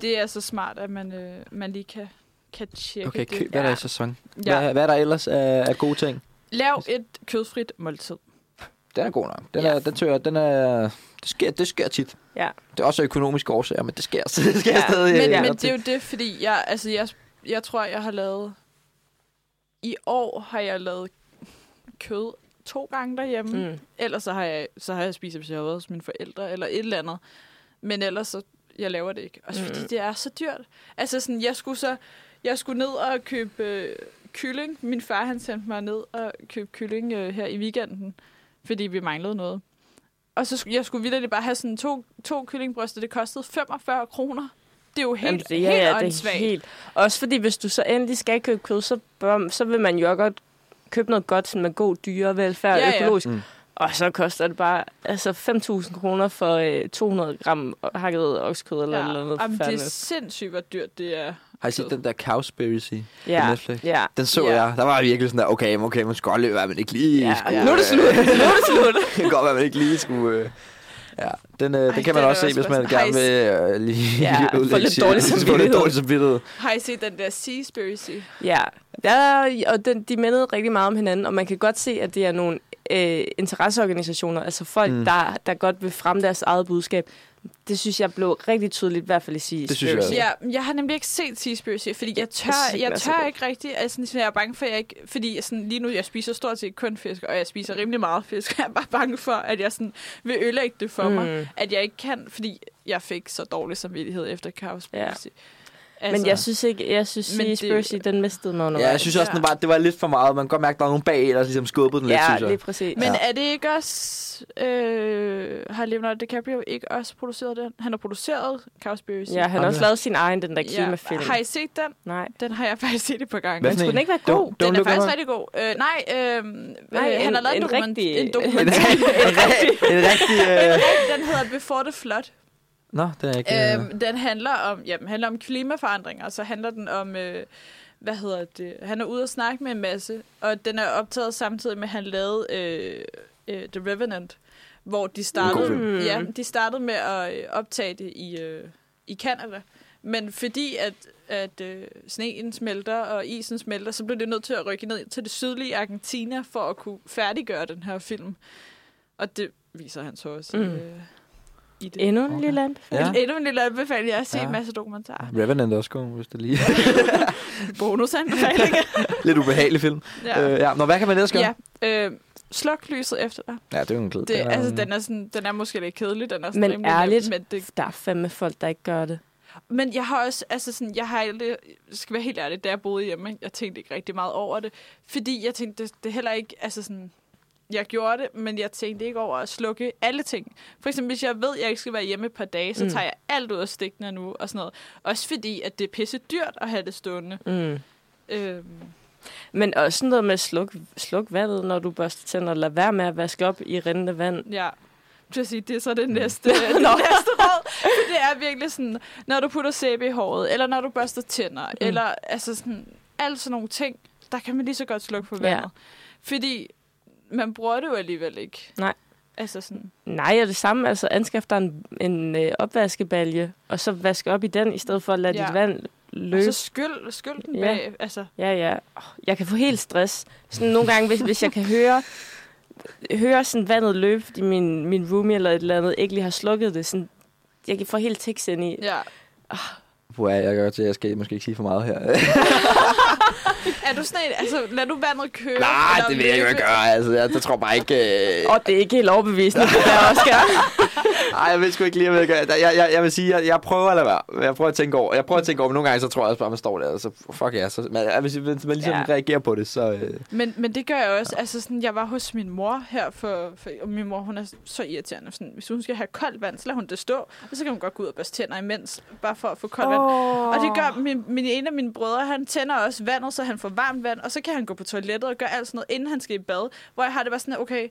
Det er så smart, at man, øh, man lige kan, kan tjekke Okay, det. køb, hvad er der i sæson? Ja. Hvad, hvad er der ellers af, af gode ting? Lav et kødfrit måltid. Den er god nok. Den, Ja. er, den, tør, den er, det, sker, det sker tit. Ja. Det er også økonomiske årsager, men det sker, det sker Ja, stadig. Men, øh, men det er jo det, fordi jeg, altså jeg, jeg tror, jeg har lavet... I år har jeg lavet kød to gange derhjemme. Mm. Ellers så har jeg, så har jeg spist, hvis jeg har været hos mine forældre, eller et eller andet. Men ellers så, jeg laver det ikke. Også fordi Mm. det er så dyrt. Altså sådan, jeg skulle så, jeg skulle ned og købe øh, kylling. Min far, han sendte mig ned og købe kylling øh, her i weekenden, fordi vi manglede noget. Og så skulle jeg skulle vildt bare have sådan to, to kyllingbryster. Det kostede 45 kroner. Det er jo helt, Jamen, det, helt ja, ja, det er helt. Også fordi, hvis du så endelig skal købe kød, så, bør, så vil man jo godt købe noget godt sådan med god dyrevelfærd og Ja, ja. økologisk. Mm. Og så koster det bare altså 5.000 kroner for øh, 200 gram hakket oksekød eller Ja. eller noget. Jamen, det er sindssygt, hvor dyrt det er. Har I set den der Cowspiracy på ja, Netflix? ja. Den så Ja. jeg. Der var jeg virkelig sådan der, okay, okay, man skulle aldrig være, men ikke lige Ja, skulle... ja. Nu er det slut. Nu er det slut. det kan godt være, man ikke lige skulle... Øh, ja, den, øh, Ej, den kan den man er også se, hvis man gerne vil øh, lige Ja, få lidt sin- dårlig få lidt samvittighed. dårlig samvittighed. Har I set den der Seaspiracy? Ja, der, og den, de mindede rigtig meget om hinanden, og man kan godt se, at det er nogle øh, interesseorganisationer, altså folk, mm. der, der godt vil fremme deres eget budskab. Det synes jeg blev rigtig tydeligt, i hvert fald i sige. Det synes jeg også. Ja, jeg har nemlig ikke set Seaspiracy, fordi jeg tør, jeg så tør ikke rigtig. Altså, sådan, jeg er bange for, at jeg ikke... Fordi sådan, lige nu, jeg spiser stort set kun fisk, og jeg spiser rimelig meget fisk. og Jeg er bare bange for, at jeg sådan, vil ødelægge det for mm. mig. At jeg ikke kan, fordi jeg fik så dårlig samvittighed efter Cowspiracy. Ja. Altså, men jeg synes ikke, jeg synes, Men det- Seaspiracy, den mistede mig undervejs. Ja, jeg synes også, Ja. den var, det var lidt for meget. Man kan godt mærke, at der var nogen bag, der ligesom skubbede den lidt, ja, synes jeg. lige præcis. Men Ja. er det ikke også... Øh, har Leonardo DiCaprio ikke også produceret den? Han har produceret Cowspiracy. Ja, han har også lavet sin egen, den der klimafilm. Har I set den? Nej. Den har jeg faktisk set et par gange. Men skulle en? den ikke være Don't- god? don't Den er faktisk rigtig god. Øh, nej, øh, Nej, øh, han en- har lavet en en, dokument, rigtig- en En, dokumentar. en rigtig... Øh... den hedder Before the Flood. Nå, den er ikke... Øh... Øhm, den handler om, jamen, handler om klimaforandringer, og så handler den om, øh, hvad hedder det, han er ude og snakke med en masse, og den er optaget samtidig med, at han lavede øh, øh, The Revenant, hvor de startede, ja, de startede med at øh, optage det i, øh, i Canada. Men fordi at, at øh, sneen smelter og isen smelter, så blev det nødt til at rykke ned til det sydlige Argentina for at kunne færdiggøre den her film. Og det viser han så også. Mm. øh, i det. Endnu en Okay. lille anbefaling. Ja. Endnu en lille anbefaling. Jeg har set Ja. en masse dokumentarer. Revenant også god, hvis det lige Bonusanbefaling. Lidt ubehagelig film. ja. Øh, ja. Nå, hvad kan man ellers gøre? ja. Øh, sluk lyset efter dig. Ja, det er jo en klid. Det, altså, den er, sådan, den er måske lidt kedelig. Den er sådan Men ærligt, nem, men, det, Der er fandme folk, der ikke gør det. men jeg har også, altså sådan, jeg har aldrig, skal være helt ærlig, da jeg boede hjemme, jeg tænkte ikke rigtig meget over det. Fordi jeg tænkte, det, det er heller ikke, altså sådan, jeg gjorde det, men jeg tænkte ikke over at slukke alle ting. For eksempel, hvis jeg ved, at jeg ikke skal være hjemme et par dage, så Mm. tager jeg alt ud af stikkene nu og sådan noget. Også fordi, at det er pisse dyrt at have det stående. Mm. Øhm, Men også sådan noget med at sluk, sluk vandet, når du børster tænder. Lad være med at vaske op i rindende vand. Ja. Præcis, det er så det næste, det næste råd. For det er virkelig sådan, når du putter sæbe i håret, eller når du børster tænder, mm. eller altså sådan, alle sådan nogle ting, der kan man lige så godt slukke på Ja. vandet. Fordi man bruger det jo alligevel ikke. Nej. Altså sådan, Nej, og det samme. Altså anskaf dig en, en øh, opvaskebalje, og så vaske op i den, i stedet for at lade Ja. dit vand og løbe. så skyld, skyld den Ja. bag. Altså, Ja, ja. Jeg kan få helt stress. Sådan nogle gange, hvis, hvis jeg kan høre, høre sådan vandet løbe, fordi min, min roomie eller et eller andet ikke lige har slukket det, sådan, jeg kan få helt tiks ind i. ja. Hvor er jeg godt til, jeg skal måske ikke sige for meget her. Er du sådan en, altså lad nu vandet køre? Nej, det vil jeg ikke gøre. Altså, jeg, jeg tror bare ikke... Øh... Og det er ikke helt overbevisende, det der, Oscar. Ej, jeg ved sgu ikke lige, hvad jeg gør. Jeg, jeg, jeg vil sige, jeg, jeg prøver at lade være. Jeg prøver at tænke over. Jeg prøver at tænke over, men nogle gange så tror jeg også bare, at man står der, og så fuck ja. Så, men, hvis man, man ligesom Ja. ja. reagerer på det, så... Øh, Men, men det gør jeg også. Altså sådan, jeg var hos min mor her for, for og min mor, hun er så irriterende. Sådan, hvis hun skal have koldt vand, så lader hun det stå. Og så kan hun godt gå ud og børste tænder imens, bare for at få koldt vand. Oh. Og det gør min, min, en af mine brødre, han tænder også vandet, så han får varmt vand, og så kan han gå på toilettet og gøre alt sådan noget, inden han skal i bad. Hvor jeg har det bare sådan, okay,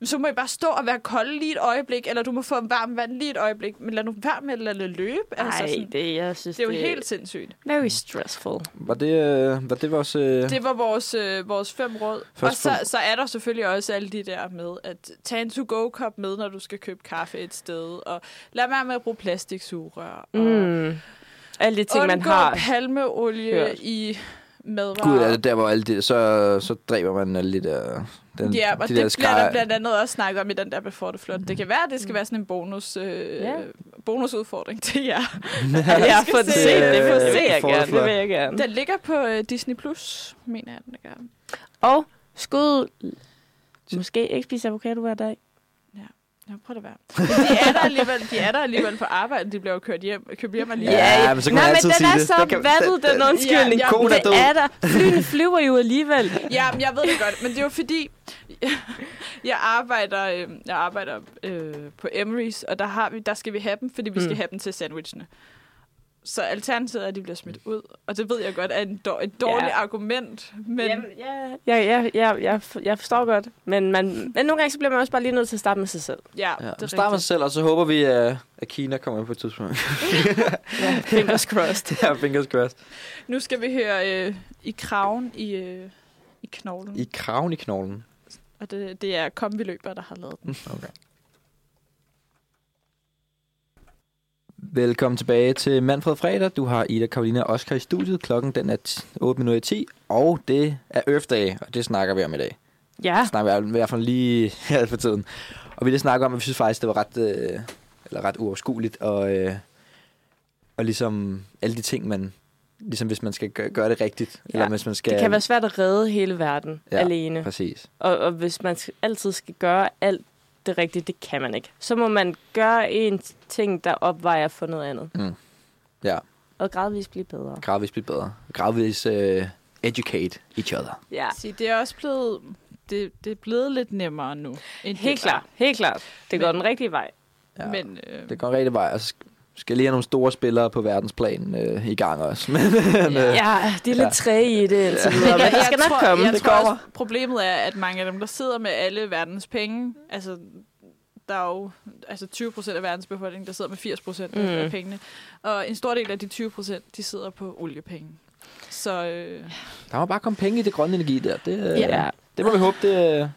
men så må I bare stå og være kold lige et øjeblik, eller du må få varmt vand lige et øjeblik, men lad nu være med at lade det løbe. altså, Ej, sådan, det, jeg synes, det er jo helt sindssygt. Very stressful. var, det, øh, var det vores... Øh... Det var vores, øh, vores fem råd. Første og så, punkt. så er der selvfølgelig også alle de der med, at tage en to-go-kop med, når du skal købe kaffe et sted, og lad være med at bruge plastiksugerør, og Mm. Alle de ting, man undgå har. palmeolie hørt. i madvarer. Gud, er det der, hvor alle de, så, så dræber man alle de der... Den, Ja, og de det der bliver der blandt andet også snakket om i den der Before the Flood. Det kan være, at det skal være sådan en bonus, øh, Ja. bonusudfordring til jer. Ja, for det, se se, det, det vil jeg gerne. Det vil jeg gerne. Den ligger på øh, Disney+, Plus, mener jeg, den ligger. Og skud... Måske ikke spise avocado hver dag. Ja, prøv at være. Men de er der alligevel, de er der alligevel på arbejde. De bliver jo kørt hjem, købt hjem alligevel. Ja, men så kan man Nej, men altid den sige er det. så Den kan- vattet, den- undskyldning. Ja, er det er der. Flyene flyver jo alligevel. Ja, men jeg ved det godt, men det er jo fordi, jeg arbejder, øh, jeg arbejder øh, på Emery's, og der, har vi, der skal vi have dem, fordi vi skal Mm. have dem til sandwichene. Så alternativet er, at de bliver smidt ud, og det ved jeg godt er en dår, et dårligt Ja. argument, men ja, ja, ja, ja, jeg, jeg forstår godt. Men, man, men nogle gange så bliver man også bare lige nødt til at starte med sig selv. ja, Ja, det start med sig selv, og så håber vi, at at Kina kommer på et tidspunkt. Ja, fingers crossed. ja, fingers crossed. Nu skal vi høre øh, i kraven i, øh, i knoglen, I kraven i knoglen. og det, det er kombiløber, der har lavet den. Okay. Velkommen tilbage til Manfred Fredag. Du har Ida, Karolina og Oscar i studiet. Klokken den er t- 8 minutter i 10, og det er Day, og det snakker vi om i dag. Ja, Det snakker vi i hvert fald lige her for tiden. Og vi vil snakke om, at vi synes faktisk, det var ret, øh, eller ret uoverskueligt, og, øh, og ligesom alle de ting, man, ligesom hvis man skal gøre, gøre det rigtigt, Ja, eller hvis man skal... det kan være svært at redde hele verden Ja, alene. Præcis. Og, og hvis man altid skal gøre alt det rigtige, det kan man ikke. Så må man gøre en ting, der opvejer for noget andet. Mm. Ja, Og gradvist blive bedre. gradvist blive bedre. Gradvist uh, educate each other. Ja, Så det er også blevet, det, det er blevet lidt nemmere nu. End helt klart. Helt klart. Det går Men- den rigtige vej. Ja. Men, øh, Det går rigtig vej, og så skal lige have nogle store spillere på verdensplan øh, i gang også. Men, øh, Ja, de er lidt Ja. træge i det indtil videre, men jeg, det skal jeg nok tror, komme. Jeg Det tror kommer. også, problemet er, at mange af dem, der sidder med alle verdens penge, altså der er jo altså 20 procent af verdens befolkning, der sidder med 80 procent mm. af pengene. Og en stor del af de 20 procent, de sidder på oliepenge. Så øh, der må bare komme penge i det grønne energi der. Det, øh, Ja. det må vi håbe, det...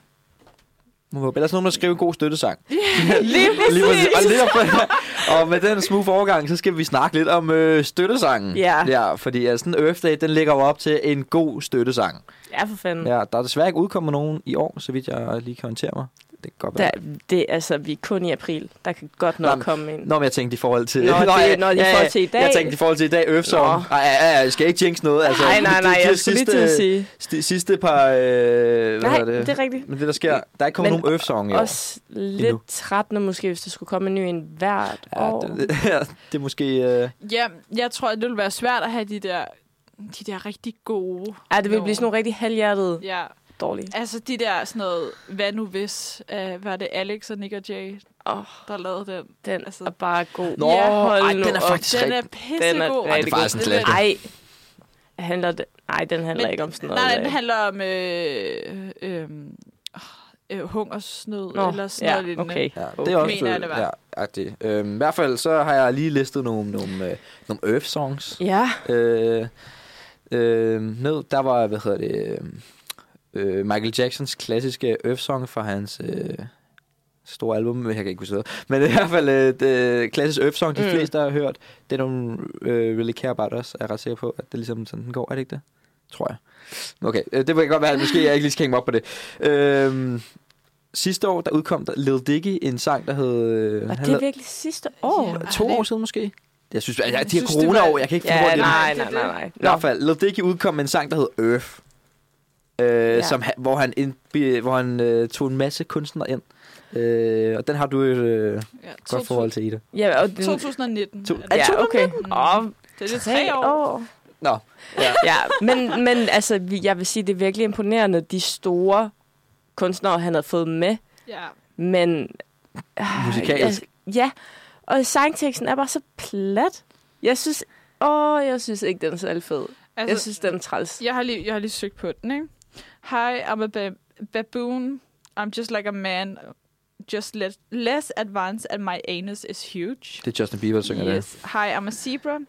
Må håbe. Ellers er nogen, der skriver en god støttesang. Lige Lige præcis. og, lidt op, og med den smooth overgang, så skal vi snakke lidt om øh, støttesangen. Ja. ja. fordi altså, sådan Earth Day, den ligger jo op til en god støttesang. Ja, for fanden. Ja, der er desværre ikke udkommet nogen i år, så vidt jeg lige kan orientere mig. Det kan godt være. Der, det, altså, vi er kun i april. Der kan godt Nå, nok men- komme ind. Nå, men jeg tænkte i forhold til... Nå, det- nå, i ja, forhold til i dag. Jeg tænkte i forhold til i dag, Earth Song. Nå. Ej, ja, ja, jeg skal ikke jinx noget. Altså, nej, nej, nej, det- det jeg skulle lige til at sige. Sidste, sidste par... Øh, hvad Nej, hedder det er rigtigt. Men det, der sker... Der er ikke kommet Men nogen Song i år. Også lidt trættende måske, hvis der skulle komme en ny en hvert Ja, år. det, ja, det er måske... Øh, ja, jeg tror, det vil være svært at have de der, de der rigtig gode. Ja, det vil blive sådan nogle rigtig halvhjertede Ja, dårlige. altså de der sådan noget, hvad nu hvis, uh, var det Alex og Nick og Jay, oh, der lavede den. den Altså- er bare god. Nå, ja, hold ej, den er faktisk Den er pissegod. Den er Ej, det er faktisk en klasse. Ej, handler det... Nej, den handler ikke om sådan noget. Nej, øh. den handler om øh, øh, øh, hungersnød Nå, eller sådan ja, noget lignende. okay. Ja, Okay. det er også Mener det var. ja, agtigt. Øhm, I hvert fald så har jeg lige listet nogle, nogle, øh, nogle Earth Songs Ja, øh, øh, ned. Der var, hvad hedder det, øh, øh, Michael Jacksons klassiske Earth Song fra hans øh, store album, jeg kan ikke huske det. Men i hvert fald øh, det klassisk Earth Song, de Mm. fleste har hørt. Det er nogle øh, Really Care About Us, er jeg ret sikker på, at det er ligesom sådan, den går. Er det ikke det? Tror jeg. Okay, øh, det vil godt være, at måske jeg ikke lige skal hænge mig op på det. Øh, sidste år, der udkom der Lil Dicky en sang, der hed... Øh, var han det lavede- virkelig sidste år? Ja. to det- år siden måske? Jeg synes, at jeg, de her corona-år, jeg kan ikke finde Ja, rundt nej, nej, nej, nej. I hvert fald, Lil Dicky udkom med en sang, der hed Earth. Øh, Ja. som, han- hvor han, hvor han øh, tog en masse kunstnere ind. Øh, og den har du et øh, Ja, godt forhold til, Ida. Ja, og den, 2019. To- er det. Ja, okay. Mm. Åh, Det er det tre år. år. Nå, ja. Ja, men, men altså, vi- jeg vil sige, det er virkelig imponerende, de store kunstnere, han har fået med. Ja. Men... øh, Musikalsk. Ja, ja, og sangteksten er bare så plat. Jeg synes... Åh, jeg synes ikke, den er særlig fed. Altså, Jeg synes, den er træls. Jeg har lige, jeg har lige søgt på den, ikke? Hi, I'm a ba- baboon. I'm just like a man. Just let, less advanced and my anus is huge. Det er Justin Bieber, der synger det. yes. Hi, I'm a zebra.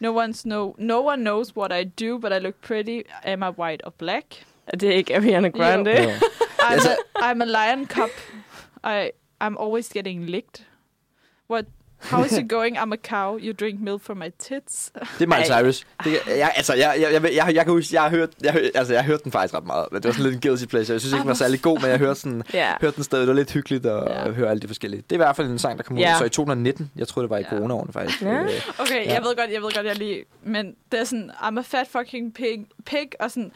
No, one's no, no one knows what I do, but I look pretty. Am I white or black? Det er ikke Ariana Grande. Ja. I'm, a, I'm a lion cub. I, I'm always getting licked. What? How is it going? I'm a cow. You drink milk from my tits. Det er Miley. Cyrus. Det, jeg, altså, jeg, jeg, jeg, jeg, jeg, kan huske, jeg har hørt, jeg, altså, jeg har hørt den faktisk ret meget. Men det var sådan lidt en guilty pleasure. Jeg synes ikke, den var særlig god, men jeg hørte, sådan, Ja. hørte den stadig. Det var lidt hyggeligt at ja. høre alle de forskellige. Det er i hvert fald en sang, der kom ud Ja. så i 2019. Jeg tror det var i Ja. corona-årene faktisk. Ja. Øh, Okay, Ja. jeg ved godt, jeg ved godt, jeg lige... Men det er sådan, I'm a fat fucking pig, pig og sådan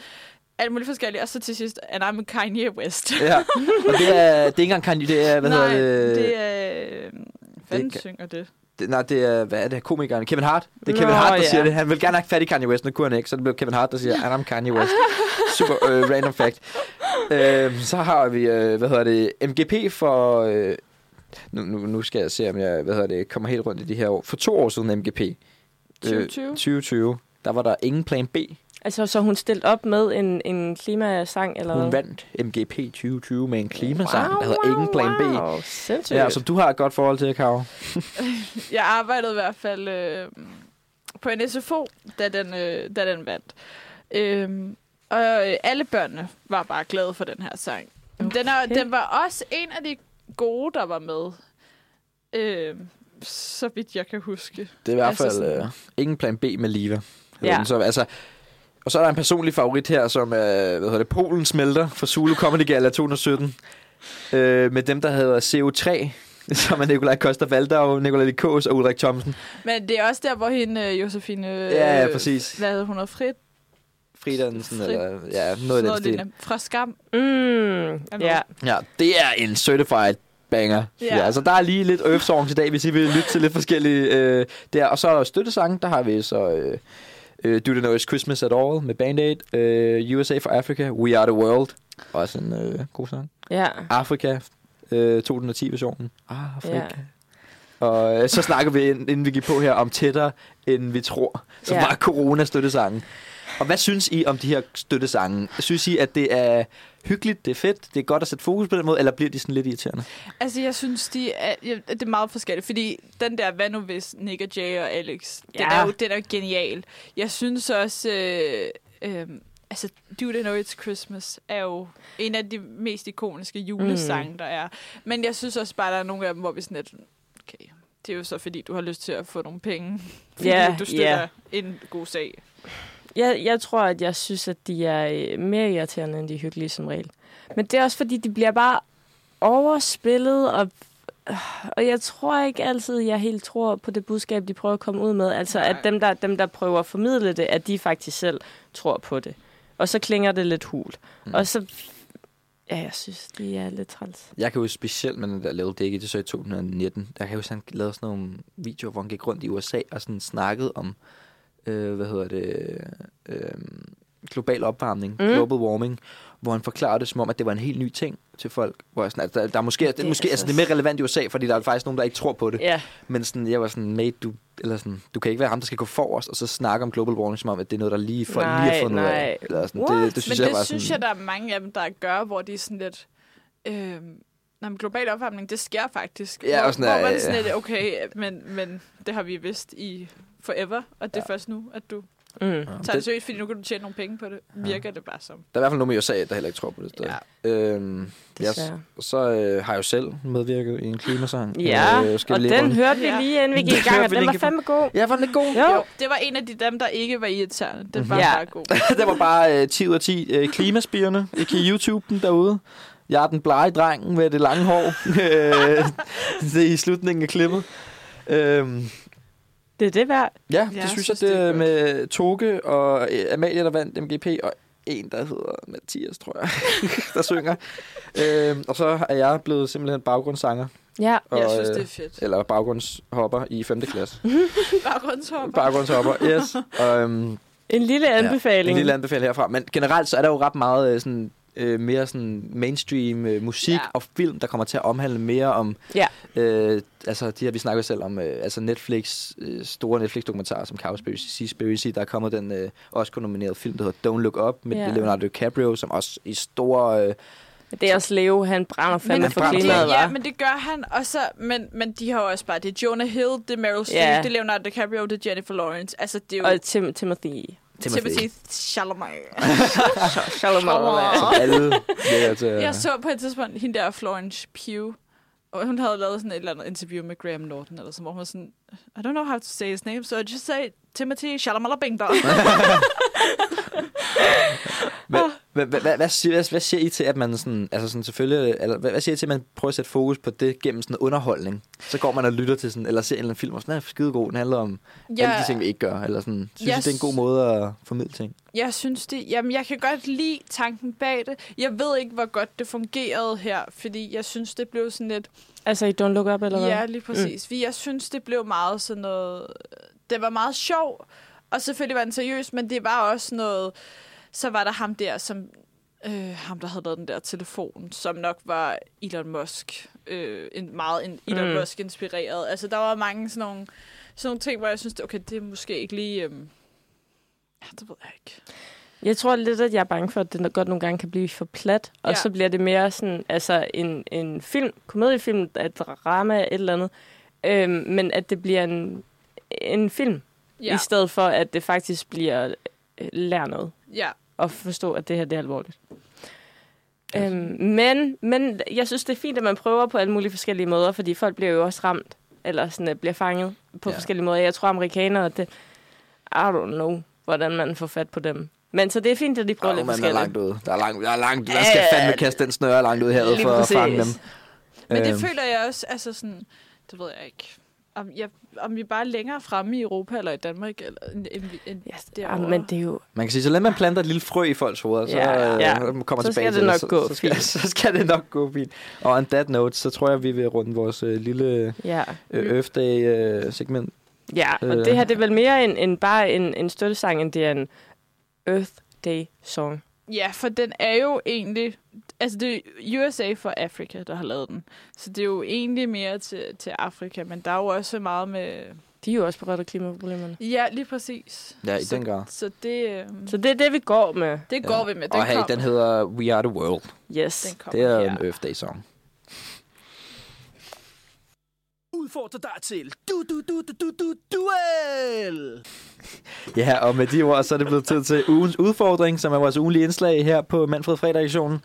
alt muligt forskelligt. Og så til sidst, and I'm Kanye West. ja. Og det er, det er ikke engang Kanye, det er, hvad Nej, hedder det? det er... Fanden kan- synger det? det? Nej, det er, hvad er det, komikeren? Kevin Hart. Det er Nå, Kevin Hart, der ja. siger det. Han vil gerne have fat i Kanye West, nu kunne han ikke, så det blev Kevin Hart, der siger, and I'm Kanye West. Super øh, random fact. Øh, så har vi, øh, hvad hedder det, MGP for... Øh, nu, nu, nu skal jeg se, om jeg hvad hedder det, kommer helt rundt i de her år. For to år siden MGP. Øh, 2020? 2020. Der var der ingen plan B. Altså, så hun stillet op med en, en klimasang, eller Hun vandt MGP 2020 med en klimasang, der hedder Ingen Plan B. Wow, sindssygt. Ja, som du har et godt forhold til, Karo. Jeg arbejdede i hvert fald øh, på en SFO, da den, øh, da den vandt. Øhm, og øh, alle børnene var bare glade for den her sang. Okay. Den, er, den var også en af de gode, der var med. Øh, så vidt jeg kan huske. Det er i hvert Altså fald sådan- øh, ingen plan B med Liva. Ja. Ja. Så, altså, og så er der en personlig favorit her, som er, hvad hedder det, Polen smelter for Zulu Comedy Gala 2017. Øh, med dem, der hedder CO3, som er Nikolaj Koster Valdau, Nikolaj Likås og Ulrik Thomsen. Men det er også der, hvor hende, øh, Josefine... Øh, Ja, ja, præcis. Hvad hedder hun? Frit? Fridansen, Fri- eller ja, noget i den stil. Fra Skam. Mm, ja. Ja, det er en certified banger. Ja. Ja. altså, der er lige lidt Songs i dag, hvis I vil lytte til lidt forskellige øh, der. Og så er der støttesange, der har vi så... Øh, øh, Do They Know It's Christmas At All med Band Aid. Øh, USA for Africa, We Are The World. Også en øh, god sang. Ja. Afrika, øh, 2010-versionen. Afrika. Ja. Og så snakker vi, ind- inden vi gik på her, om tættere, end vi tror. Som Ja. var corona-støttesangen. Og hvad synes I om de her støttesange? Synes I, at det er hyggeligt, det er fedt, det er godt at sætte fokus på den måde, eller bliver de sådan lidt irriterende? Altså, jeg synes, de er, ja, det er meget forskelligt, fordi den der, hvad nu hvis Nick og Jay og Alex, den, Ja. er jo, den er jo genial. Jeg synes også, øh, øh, altså, Do They Know It's Christmas er jo en af de mest ikoniske julesange, mm. der er. Men jeg synes også bare, der er nogle af dem, hvor vi sådan lidt, okay, det er jo så fordi, du har lyst til at få nogle penge, fordi Ja, du støtter ja. en god sag. Jeg, jeg tror, at jeg synes, at de er øh, mere irriterende, end de er hyggelige som regel. Men det er også, fordi de bliver bare overspillet, og, og jeg tror ikke altid, jeg helt tror på det budskab, de prøver at komme ud med. Altså, Nej. at dem der, dem, der prøver at formidle det, at de faktisk selv tror på det. Og så klinger det lidt hult. Mm. Og så... Ja, jeg synes, de er lidt træls. Jeg kan jo specielt med den der Lil Dicky, det så i 2019, der kan jeg huske, han lavede sådan nogle videoer, hvor han gik rundt i USA og sådan snakkede om, øh, hvad hedder det, øh, global opvarmning, Mm. global warming, hvor han forklarede det som om, at det var en helt ny ting til folk. Hvor jeg sådan, altså, der, der er måske, det, er måske altså, det er mere relevant i USA, fordi der er faktisk nogen, der ikke tror på det. Ja, Men sådan, jeg var sådan, mate, du, eller sådan, du kan ikke være ham, der skal gå forrest, og så snakke om global warming, som om, at det er noget, der lige folk lige har Nej, fundet ud af. nej. Eller sådan, What? det, det synes Men jeg det var synes sådan, jeg, der er mange af dem, der gør, hvor de er sådan lidt... Øh, Nå, men global opvarmning, det sker faktisk. Ja, hvor, og sådan hvor man er sådan lidt, okay, men, men det har vi vidst i forever, og det er Ja. først nu, at du mm. tager det det- seriøst, fordi nu kan du tjene nogle penge på det. Virker det bare som. Der er i hvert fald nogen i USA, der heller ikke tror på det stadig. Ja. Øhm, desværre. så øh, har jeg jo selv medvirket i en klimasang. Ja, øh, skal og den hørte vi Ja. lige, inden vi gik i gang, og den var fandme god. Ja, var den god? Jo. Jo, det var en af de dem, der ikke var irriterende. Den var Ja. bare god. det var bare øh, 10 ud af 10 øh, klimaspirene. I kan YouTube den derude. Jeg er den blege dreng med det lange hår. Øh, det er i slutningen af klippet. Øhm, Det er det værd. Ja, det Jeg synes, synes, jeg, det det er er med Toge og øh, Amalie, der vandt MGP, og en, der hedder Mathias, tror jeg, der synger. Øhm, og så er jeg blevet simpelthen baggrundssanger, Ja. og, Jeg synes, øh, det er fedt. eller baggrundshopper i 5. klasse. Baggrundshopper. Baggrundshopper, yes. Og, øhm, En lille anbefaling. Ja, en lille anbefaling herfra. Men generelt så er der jo ret meget øh, sådan, øh, mere sådan mainstream øh, musik Ja. og film, der kommer til at omhandle mere om... Ja. Øh, altså, de her, vi snakker selv om øh, altså Netflix, øh, store Netflix-dokumentarer som Cowspiracy, Seaspiracy. Der er kommet den øh, Oscar-nominerede film, der hedder Don't Look Up, med Ja. Leonardo DiCaprio, som også i store... Øh, Det er også Leo, han brænder fandme for klimaet, ja, men det gør han. Og så, men, men de har jo også bare, det er Jonah Hill, det er Meryl Streep, Ja. det er Leonardo DiCaprio, det er Jennifer Lawrence. Altså, det er jo Og Tim Timothy. Timothy. Chalamet. Som alle lærer til Jeg så på et tidspunkt hende der Florence Pugh, og hun havde lavet sådan et eller andet interview med Graham Norton, eller sådan, hvor hun var sådan, I don't know how to say his name, so I just say Timothy Chalamet Bing Bong. Hvad, hvad, hvad, hvad, siger, hvad, siger I til, at man sådan, altså sådan selvfølgelig, eller hvad, hvad siger I til, at man prøver at sætte fokus på det gennem sådan underholdning? Så går man og lytter til sådan, eller ser en eller anden film, og sådan, den er skidegod, den handler om ja. alle de ting, vi ikke gør, eller sådan. Synes Jeg I, det er en god måde at formidle ting? Jeg synes det, jamen jeg kan godt lide tanken bag det. Jeg ved ikke, hvor godt det fungerede her, fordi jeg synes, det blev sådan lidt, Altså i Don't Look Up, eller hvad? ja, lige præcis. Mm. Jeg synes, det blev meget sådan noget, det var meget sjov, og selvfølgelig var den seriøs, men det var også noget, så var der ham der, som, øh, ham der havde lavet den der telefon, som nok var Elon Musk, øh, en, meget en Elon Mm. mm. Musk inspireret. Altså der var mange sådan nogle, sådan nogle ting, hvor jeg synes, okay, det er måske ikke lige, øh, ja, det ved jeg ikke. Jeg tror lidt, at jeg er bange for, at det godt nogle gange kan blive for plat. Og Ja. så bliver det mere sådan, altså en, en film, komediefilm, et drama, et eller andet. Øhm, men at det bliver en, en film, ja. i stedet for, at det faktisk bliver øh, lære noget. ja. Og forstå, at det her det er alvorligt. Øhm, men, men jeg synes, det er fint, at man prøver på alle mulige forskellige måder, fordi folk bliver jo også ramt, eller sådan, at bliver fanget på Ja. forskellige måder. Jeg tror, amerikanere, det, I don't know, hvordan man får fat på dem. Men så det er fint, at de prøver Oh, lidt man er forskelligt. langt ude. Der er langt, der er langt, der skal ja, fandme kaste den snøre langt ud herud Lige for at fange dem. præcis. Men det Øhm, føler jeg også, altså sådan, det ved jeg ikke. Om, jeg, om vi er bare længere fremme i Europa eller i Danmark, eller end, end, end Ja, derovre. ja, men det er jo... Man kan sige, så længe man planter et lille frø i folks hoveder, så, Ja, øh, ja. kommer Så tilbage skal til det nok så, gå så, skal, så skal det nok gå fint. Og on that note, så tror jeg, vi vil runde vores øh, lille Ja, øh, Earth Day øh, segment. ja og Øh. det her det er vel mere end, end bare en, en støttesang, end det er en Earth Day song. Ja, for den er jo egentlig... Altså, det er USA for Afrika, der har lavet den. Så det er jo egentlig mere til, til Afrika, men der er jo også meget med... De er jo også berørt af klimaproblemerne. Ja, lige præcis. Ja, i så, den grad. Så det, øh, Så det er det, vi går med. det går vi med. Den og hey, kom. den hedder We Are The World. Yes. den kommer Det er her. en Earth Day song. Udfordrer dig til du du du du du du duel. Ja, og med de ord, så er det blevet tid til ugens udfordring, som er vores ugenlige indslag her på Manfred Fredag Aktionen.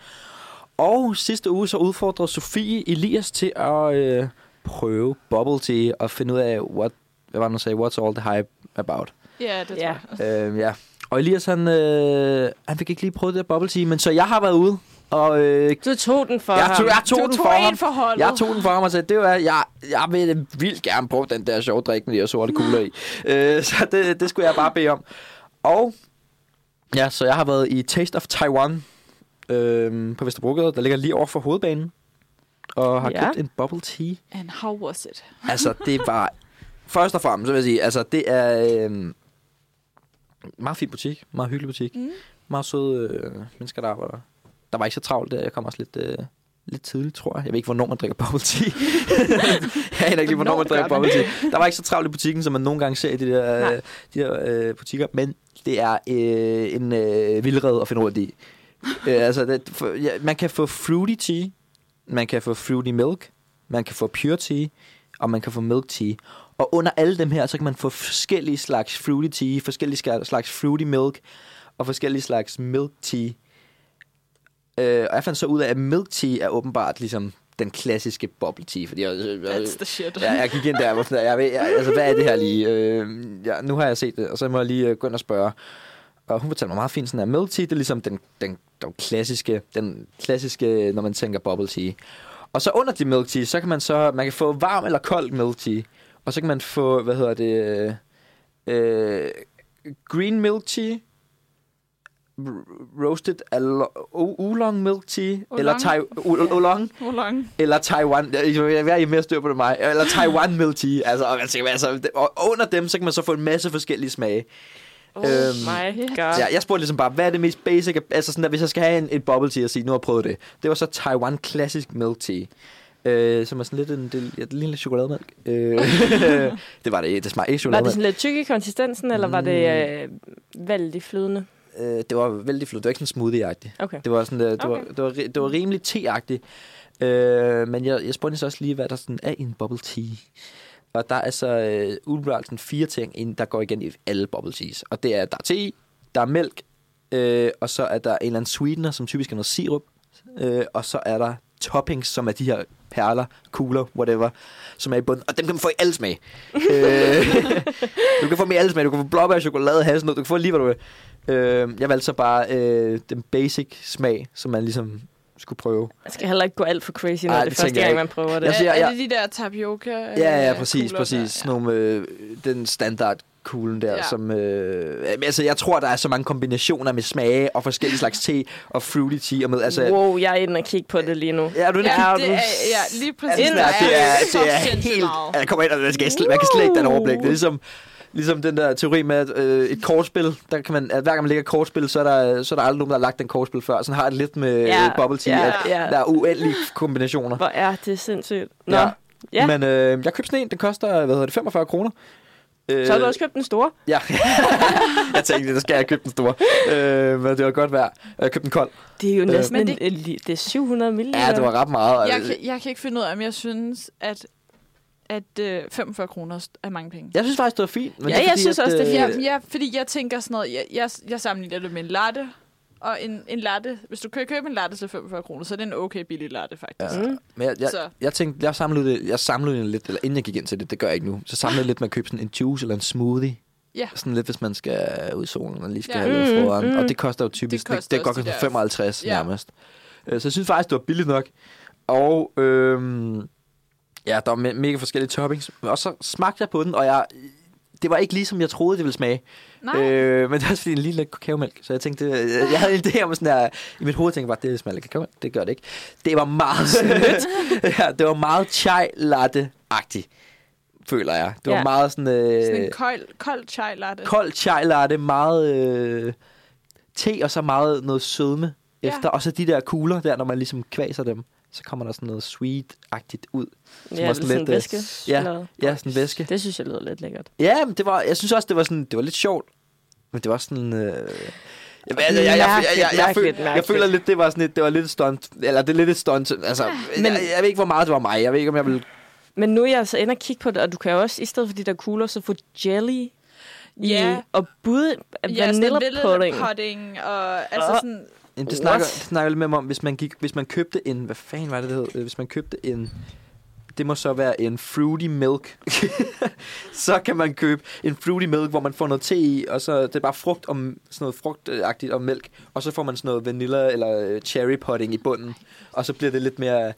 Og sidste uge så udfordrede Sofie Elias til at øh, prøve bubble tea og finde ud af, what, hvad var det, sagde, what's all the hype about. Ja, det Ja. tror jeg. Øh, ja. Og Elias, han, øh, han fik ikke lige prøvet det der bubble tea, men så jeg har været ude, og øh, Du tog den for jeg, ham. tog, jeg tog Du den tog for ham. for holdet. Jeg tog den for ham og sagde, det var, jeg, jeg vil vildt gerne prøve den der sjove drik med de her sorte kugler i. Øh, så det, det skulle jeg bare bede om. Og ja, så jeg har været i Taste of Taiwan øh, på Vesterbrogade, der ligger lige over for hovedbanen. Og har Ja. købt en bubble tea. And how was it? Altså, det var... Først og fremmest, så vil jeg sige, altså, det er... Øh, meget fin butik. Meget hyggelig butik. Mm. Meget søde øh, mennesker, der arbejder. Der var ikke så travlt der. Jeg kom også lidt... Øh, lidt tidligt, tror jeg. Jeg ved ikke, hvornår man drikker bubble tea. jeg aner ikke hvornår man drikker bubble tea. Der var ikke så travlt i butikken, som man nogle gange ser i de der, Nej. øh, de der øh, butikker. Men det er øh, en øh, vildred at finde rundt i. øh, altså, det, for, ja, man kan få fruity tea. Man kan få fruity milk. Man kan få pure tea. Og man kan få milk tea. Og under alle dem her, så kan man få forskellige slags fruity tea, forskellige slags fruity milk, og forskellige slags milk tea. Øh, og jeg fandt så ud af, at milk tea er åbenbart ligesom den klassiske bubble tea. Fordi jeg, jeg, That's the shit. Ja, jeg gik ind der, sådan, jeg ved, jeg, altså, hvad er det her lige? Øh, ja, nu har jeg set det, og så må jeg lige øh, gå ind og spørge. Og hun fortalte mig meget fint, sådan at milk tea, det er ligesom den, den, den, klassiske, den klassiske, når man tænker bubble tea. Og så under de milk tea, så kan man så, man kan få varm eller kold milk tea. Og så kan man få, hvad hedder det, øh, øh, green milk tea, roasted oolong milk tea, eller, tai- oolong, Hvor lang? eller Taiwan, jeg vil være mere styr på det mig, eller Taiwan milk tea, altså, og, man tænker, altså, og under dem, så kan man så få en masse forskellige smage. Oh Øhm, my god. Ja, jeg spurgte ligesom bare, hvad er det mest basic, altså sådan, at hvis jeg skal have en, et bubble tea og sige, nu har jeg prøvet det, det var så Taiwan Classic Milk Tea. Øh, som er sådan lidt en, det, ja, lidt chokolademælk. Øh, det var det, det smagte ikke Var det chokolademælk. sådan lidt tyk i konsistensen, eller var det øh, vældig flydende? Øh, det var vældig flot. Det var ikke sådan smoothie-agtigt. Okay. Det var, sådan, øh, det, Okay. var, det, var, det var rimelig te-agtigt. Øh, men jeg, jeg spurgte så også lige, hvad der sådan er i en bubble tea. Og der er så øh, umiddelbart sådan fire ting, ind, der går igen i alle bubble teas. Og det er, der er te der er mælk, øh, og så er der en eller anden sweetener, som typisk er noget sirup. Øh, og så er der toppings, som er de her perler, kugler, whatever, som er i bunden. Og dem kan man få i alle smag. øh, du kan få dem i alle smag. Du kan få blåbær, chokolade, hasselnød. Du kan få lige, hvad du vil. Øh, jeg valgte så bare øh, den basic smag, som man ligesom skulle prøve. Man skal heller ikke gå alt for crazy, når Ej, det det første gang, man prøver det. Jeg siger, er, er ja. det de der tapioca? Ja, ja, øh, præcis, kugler præcis. der? Sådan nogle, øh, den standard kuglen der, ja. Ja. som... Øh, altså, jeg tror, der er så mange kombinationer med smage og forskellige slags te og fruity tea og med... Altså, wow, jeg er inde og kigge på det lige nu. Ja, er du Ja, ja, det er, ja, lige præcis. Altså, det er, det er, det er helt... Jeg kommer ind, og man, skal, man kan slet ikke danne overblik. Det er ligesom, ligesom den der teori med, at øh, et kortspil, der kan man, at hver gang man lægger et kortspil, så er, der, så er der aldrig nogen, der har lagt den kortspil før. Sådan har jeg det lidt med Ja, ja, bubble tea, ja, at ja. der er uendelige kombinationer. Hvor er det sindssygt. Nå, Ja. ja. Men øh, jeg købte sådan en, den koster, hvad hedder det, 45 kroner. Øh, så har du også købt den store. Ja, jeg tænkte, der skal jeg købe den store. Øh, men det var godt værd. Jeg købte den kold. Det er jo Øh. næsten Men en, det- en, det er 700 ml. Ja, det var ret meget. Jeg kan, jeg kan ikke finde ud af, om jeg synes, at, at øh, 45 kroner er mange penge. jeg synes faktisk, det var fint. Men Ja, det er jeg fordi, synes også, det er øh, Ja, ja, fordi jeg tænker sådan noget, jeg, jeg, jeg sammenligner det med en latte, og en, en latte, hvis du kan købe en latte til 45 kroner, så er det en okay billig latte, faktisk. Mm. Men jeg, jeg, Så. jeg tænkte, jeg samlede det, jeg samlede det lidt, eller inden jeg gik ind til det, det gør jeg ikke nu, så samlede jeg lidt med at købe sådan en juice eller en smoothie. Ja. Sådan lidt, hvis man skal ud i solen og lige skal Ja. ja. have lidt Mm, foran. mm. Og det koster jo typisk, Det koster det, det går koster der- 55 Ja. nærmest. Øh, Så jeg synes faktisk, det var billigt nok. Og øhm, ja, der var me- mega forskellige toppings. Og så smagte jeg på den, og jeg, det var ikke ligesom jeg troede, det ville smage. Nej, Øh, men det er også fordi, en lille kakaomælk. Så jeg tænkte, øh, jeg havde en idé om sådan der, i mit hoved tænkte jeg bare, det smager kakaomælk. Det gør det ikke. Det var meget sødt. ja, det var meget chai latte-agtigt, føler jeg. Det var Ja. meget sådan, øh, sådan en kold, kold chai latte. kold chai latte, meget øh, te og så meget noget sødme Ja. efter. Og så de der kugler der, når man ligesom kvaser dem, så kommer der sådan noget sweet-agtigt ud. Ja, var det sådan sådan lidt, en øh, væske. ja. noget. Ja, sådan væske. Det synes jeg lyder lidt lækkert. Ja, men det var, jeg synes også, det var, sådan, det var lidt sjovt. Men det var sådan... Øh, jeg, altså, jeg, jeg, jeg, jeg, jeg, jeg, føler lidt, det var sådan et, det var lidt stunt. Eller det er lidt et stunt. Altså, men, jeg, jeg, ved ikke, hvor meget det var mig. Jeg ved ikke, om jeg vil... Men nu er jeg altså inde og kigge på det, og du kan jo også, i stedet for de der kugler, så få jelly Ja. og bud Ja, sådan vanilla pudding. pudding, og altså Åh. sådan... Jamen, det What? snakker, det snakker lidt med mig om, hvis man, gik, hvis man købte en... Hvad fanden var det, det hed? Øh, Hvis man købte en... Det må så være en fruity milk. så kan man købe en fruity milk, hvor man får noget te i, og så det er bare frugt og sådan noget frugtagtigt og mælk, og så får man sådan noget vanilla eller øh, cherry pudding i bunden, og så bliver det lidt mere...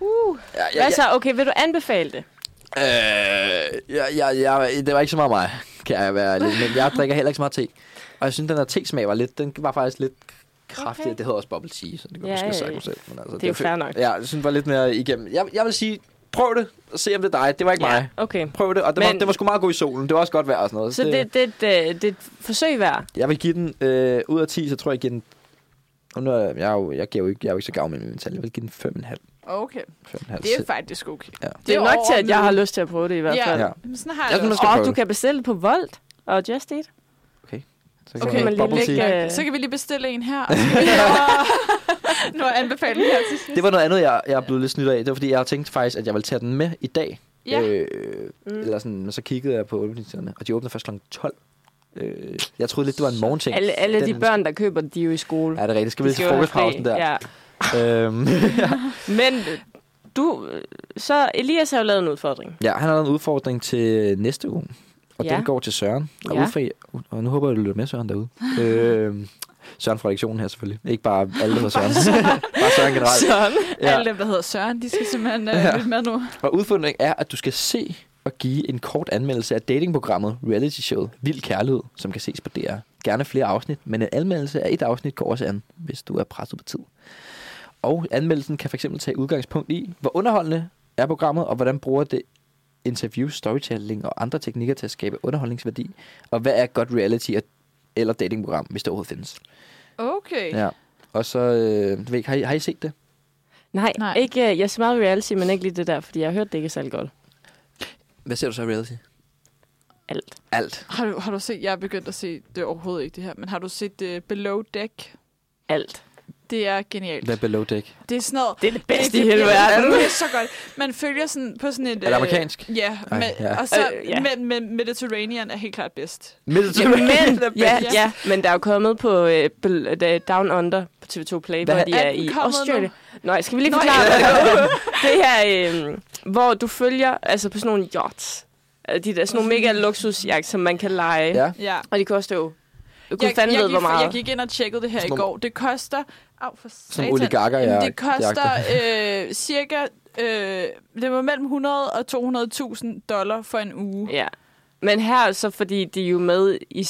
Uh. Ja, Hvad så? Okay, vil du anbefale det? Øh, ja, ja, ja, det var ikke så meget mig, kan jeg være ærlig. Men jeg drikker heller ikke så meget te. Og jeg synes, den der te-smag var lidt, den var faktisk lidt kraftig. Okay. Det hedder også bubble tea, så det kan Ja, ja, måske ja, sagt ja. mig selv. Men altså, Det er jo var- fair nok. Ja, jeg synes, det var lidt mere igennem. Jeg, jeg vil sige, prøv det, og se om det er dig. Det var ikke mig. okay. Prøv det, og det, var, Men- det var sgu meget god i solen. Det var også godt vejr og sådan noget. Så det, det, det, det er et forsøg værd. Jeg vil give den, øh, ud af 10, så tror jeg, jeg giver den... Og nu er jeg, er jo, jeg, giver jo ikke, jeg er jo ikke så gav med min tal. Jeg vil give den 5,5. Okay, 5,5. det er faktisk okay. Ja. Det er nok til, at jeg har lyst til at prøve det i hvert Ja, fald. Ja. ja. sådan har Jeg jeg synes, det man skal prøve du det. kan bestille det på Volt og Just Eat. Så Okay, man lige bubble lægge- tea. øh, Så kan vi lige bestille en her, kan lige nu anbefale her til sidst. Det var noget andet, jeg, jeg er blevet lidt snydt af. Det var, fordi jeg har tænkt faktisk, at jeg ville tage den med i dag. Ja. Øh, Mm. Eller sådan, men så kiggede jeg på åbningstiderne, og de åbner først kl. 12. Øh, jeg troede lidt, det var en morgenting. Alle, alle de Den- børn, der køber, de er jo i skole. Ja, det er rigtigt. Skal vi De have frokostpausen der? Ja. Øhm, Men du, så Elias har jo lavet en udfordring. ja, han har lavet en udfordring til næste uge. Og Ja. den går til Søren. Og, Ja. udfri, og nu håber jeg, du lytter med Søren derude. øhm, Søren fra lektionen her selvfølgelig. Ikke bare alle, der hedder Søren. bare Søren generelt. Sådan. Ja. Alle dem, der hedder Søren, de skal simpelthen uh, Ja. lytte med nu. Og udfordringen er, at du skal se at give en kort anmeldelse af datingprogrammet Reality Show Vild Kærlighed, som kan ses på DR. Gerne flere afsnit, men en anmeldelse af et afsnit går også an, hvis du er presset på tid. Og anmeldelsen kan fx tage udgangspunkt i, hvor underholdende er programmet, og hvordan bruger det interview, storytelling og andre teknikker til at skabe underholdningsværdi, og hvad er godt reality eller datingprogram, hvis det overhovedet findes. Okay. Ja. Og så, øh, jeg ved ikke, har I, har I set det? Nej, Nej. Nej. Ikke, øh, jeg ser meget reality, men ikke lige det der, fordi jeg har hørt, det ikke er særlig godt. Hvad ser du så af reality? Alt. Alt. Har du, har du set, jeg er begyndt at se det overhovedet ikke det her, men har du set uh, Below Deck? Alt. Det er genialt. Hvad er Below Deck? Det er sådan noget... Det er det det, bedste i hele det, verden. Det er så godt. Man følger sådan på sådan et... Er det amerikansk? Øh, ja, Ej, med, ja. og så Øh, ja. med, med Mediterranean er helt klart bedst. Men, ja, bedst. ja, men der er jo kommet på øh, øh, Down Under på TV2 Play, Hvad hvor de er er i Australien. Nej, skal vi lige Nå, forklare, ja. hvad det her, øh, hvor du følger, altså på sådan nogle yachts, Øh, de der sådan nogle mega luksusjagt, som man kan lege. Ja. Ja. Og de koster jo, kunne Jeg, fandme jeg, ved, gik, hvor meget. jeg gik ind og tjekkede det her Sådan i går. Det koster... Au, for Som satan. oligarker, ja. Det koster øh, cirka... Øh, det var mellem 100 og 200.000 dollar for en uge. Ja. Men her, så fordi de er jo med i...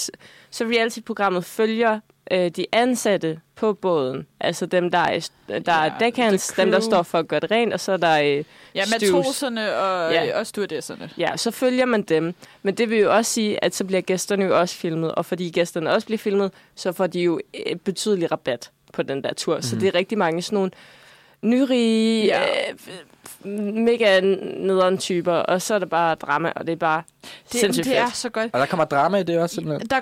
Så reality-programmet følger øh, de ansatte på båden. Altså dem, der er, der er Ja, deckhands, the dem, der står for at gøre det rent, og så er der... Øh, Ja, matroserne og, Ja. ja. og stewardesserne. Ja, så følger man dem. Men det vil jo også sige, at så bliver gæsterne jo også filmet. Og fordi gæsterne også bliver filmet, så får de jo øh, betydelig rabat på den der tur. Mm. Så det er rigtig mange sådan nogle nyrige, Ja. øh, mega nederen typer. Og så er det bare drama, og det er bare Det, sindssygt det er fedt. så godt. Og der kommer drama i det også, simpelthen. Der,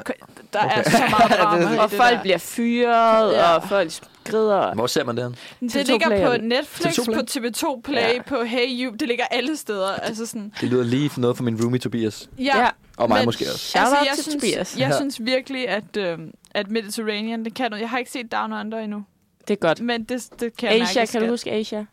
der er så meget drama i Og det folk der. bliver fyret, Ja. og folk skrider. Hvor ser man det? Det TV2 ligger Play er på det. Netflix, TV2 Play? på TV2 Play, Ja. på Hey You. Det ligger alle steder. Altså sådan, Det lyder lige for noget for min roomie Tobias. ja, Ja. Og mig Men- måske også. Altså, jeg til synes, Tobias. Jeg Ja. synes virkelig, at, øh, at Mediterranean, det kan noget. Jeg har ikke set Down Under endnu, Det er godt. men det, det kan jeg Asia, kan du huske Asia?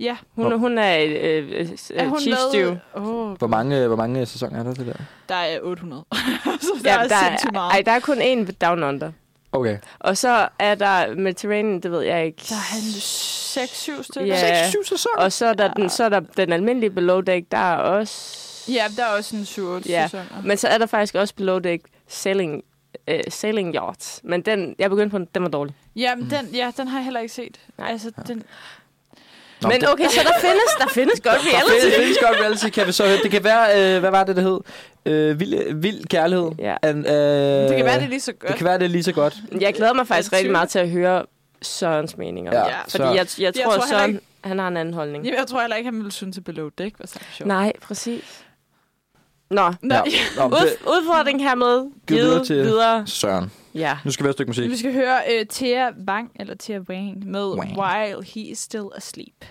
Ja. Hun, Hvor- hun er øh, øh, Er hun chief stew. Oh, Hvor mange, hvor mange sæsoner er der til der? Der er 800. så der Ja, er der, sindssygt meget. ej, der er kun én ved Down Under. Okay. Og så er der Mediterranean, det ved jeg ikke. Der er han 6-7 stykker. Ja. Seks, syv sæsoner? Og så er der, den, så er der den almindelige Below Deck, der er også... Ja, der er også en 7 Ja, sæsoner. Men så er der faktisk også Below Deck Sailing, uh, sailing Yachts. Men den, jeg begyndte på den, den var dårlig. Ja, men den, ja, den har jeg heller ikke set. Nej. Altså, den, Nå, men okay, så der findes, der findes godt Der reality. findes- findes godt reality, kan vi så høre. Det kan være, øh, hvad var det, det hed? Øh, vild, vild kærlighed. Ja. An, øh, det kan være, det er lige så godt. Det kan være, det er lige så godt. Jeg glæder mig faktisk Jeg rigtig meget til at høre Sørens mening om Ja. Ja. Fordi så- jeg, jeg tror, Jeg tror heller Søren ikke- han har en anden holdning. Jamen, jeg tror heller ikke, han ville synes, at Below Deck var så sjovt. Nej, præcis. Nå, Nå, Ja. Nå, det, Ud, udfordring hermed. Givet videre til- videre. Søren. Ja. Nu skal vi have et stykke musik. Vi skal høre uh, Thea Wang, eller Thea Wang, med Wang. While He Is Still Asleep.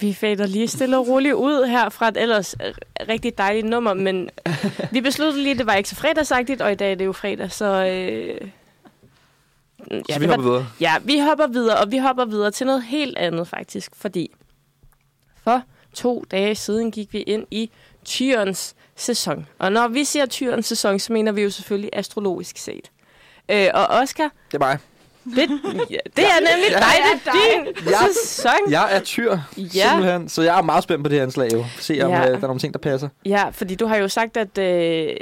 Vi fader lige stille og roligt ud her fra et ellers øh, rigtig dejligt nummer, men vi besluttede lige, at det var ikke så fredagsagtigt, og i dag er det jo fredag, så... Øh, Så ja, vi det var- hopper videre. Ja, vi hopper videre, og vi hopper videre til noget helt andet faktisk, fordi for to dage siden gik vi ind i tyrens sæson. Og når vi siger tyrens sæson, så mener vi jo selvfølgelig astrologisk set. Øh, og Oscar, Det er mig. det, ja, det er nemlig Ja. dig, det er din Ja. sæson. Jeg er tyr, Ja. simpelthen. Så jeg er meget spændt på det her anslag jo. Se om Ja. øh, der er nogle ting, der passer. Ja, fordi du har jo sagt, at, øh,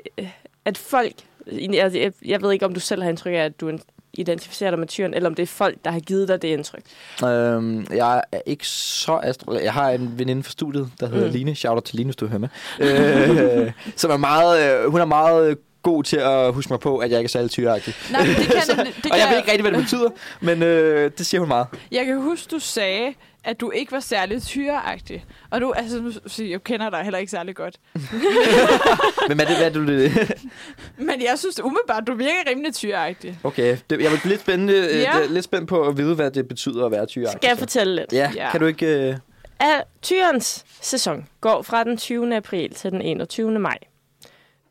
at folk... Jeg, jeg, jeg ved ikke, om du selv har indtryk af, at du identificerer dig med tyren, eller om det er folk, der har givet dig det indtryk. Øhm, jeg er ikke så astro... Jeg har en veninde fra studiet, der hedder Mm. mm. Line. Shout out til Line, hvis du hører med. øh, som er meget... Øh, hun er meget øh, god til at huske mig på, at jeg ikke er særlig tyreagtig. Nej, men det kan, det, det kan Og jeg ved ikke rigtig, hvad det betyder, men øh, det siger hun meget. Jeg kan huske, du sagde, at du ikke var særlig tyreagtig. Og du, altså, nu, siger jeg kender dig heller ikke særlig godt. Men hvad er det, hvad er du... det- Men jeg synes umiddelbart, du virker rimelig tyreagtig. Okay, det, jeg var lidt, spændende, øh, Ja. det- lidt spændt på at vide, hvad det betyder at være tyreagtig. Skal jeg så. fortælle lidt? Ja, Ja. kan du ikke... Øh... At tyrens sæson går fra den 20. april til den 21. maj.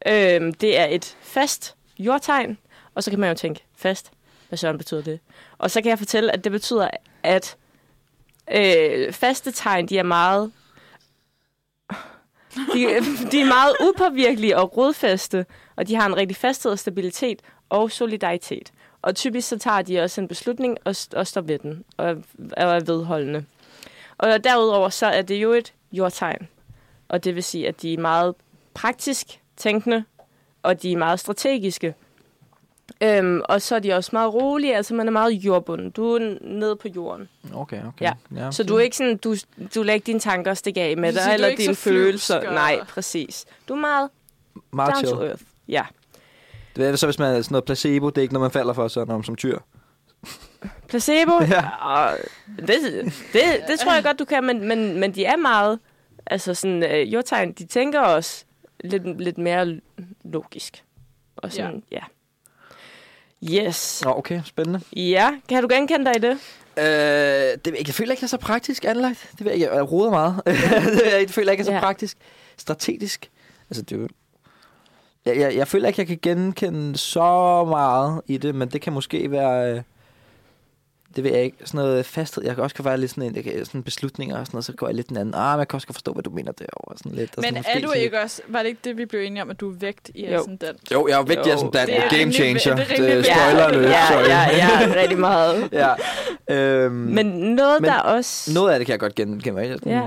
Øhm, det er et fast jordtegn, og så kan man jo tænke, fast, hvad søren betyder det? Og så kan jeg fortælle, at det betyder, at øh, faste tegn, de er meget... De, de er meget upåvirkelige og rodfaste, og de har en rigtig fasthed og stabilitet og solidaritet. Og typisk så tager de også en beslutning og, st- og står ved den, og, og er vedholdende. Og derudover så er det jo et jordtegn. Og det vil sige, at de er meget praktisk tænkende, og de er meget strategiske. Øhm, og så er de også meget rolige, altså man er meget jordbunden. Du er nede på jorden. Okay, okay. Ja. ja Så du er ikke sådan, du, du lader ikke dine tanker stikke af med dig, er eller dine følelser. og- Nej, præcis. Du er meget meget down chill. to earth. Ja. Det er så, hvis man er sådan noget placebo, det er ikke noget, man falder for sådan om som tyr. Placebo? Ja. Og det, det, det tror jeg godt, du kan, men, men, men de er meget... Altså sådan, øh, jordtegn, de tænker også lidt, lidt mere logisk. Og sådan, ja. ja. Yes. Nå, okay, spændende. Ja, kan du genkende dig i det? Øh, det, jeg ikke. jeg føler ikke, jeg er så praktisk anlagt. Det ved jeg ikke. Jeg roder meget. jeg føler ikke, jeg er så Ja. praktisk. Strategisk. Altså, det er jo... Jeg, jeg, jeg føler ikke, jeg kan genkende så meget i det, men det kan måske være... Det ved jeg ikke. Sådan noget fasthed. Jeg kan også kan være lidt sådan en, kan, sådan beslutninger og sådan noget, så går jeg lidt den anden. Ah, men jeg kan også forstå, hvad du mener derovre. Sådan lidt, og Men sådan, er du ikke også... Var det ikke det, vi blev enige om, at du er vægt i Jo. sådan den? Lidt. Jo, jeg er Dan. det er Game changer. det er Det, vigtigt. spoiler Ja, alert, ja, sorry. ja, ja, rigtig meget. ja. Øhm, Men noget, Men der også... Noget af det kan jeg godt genkende. mig. Sådan Ja.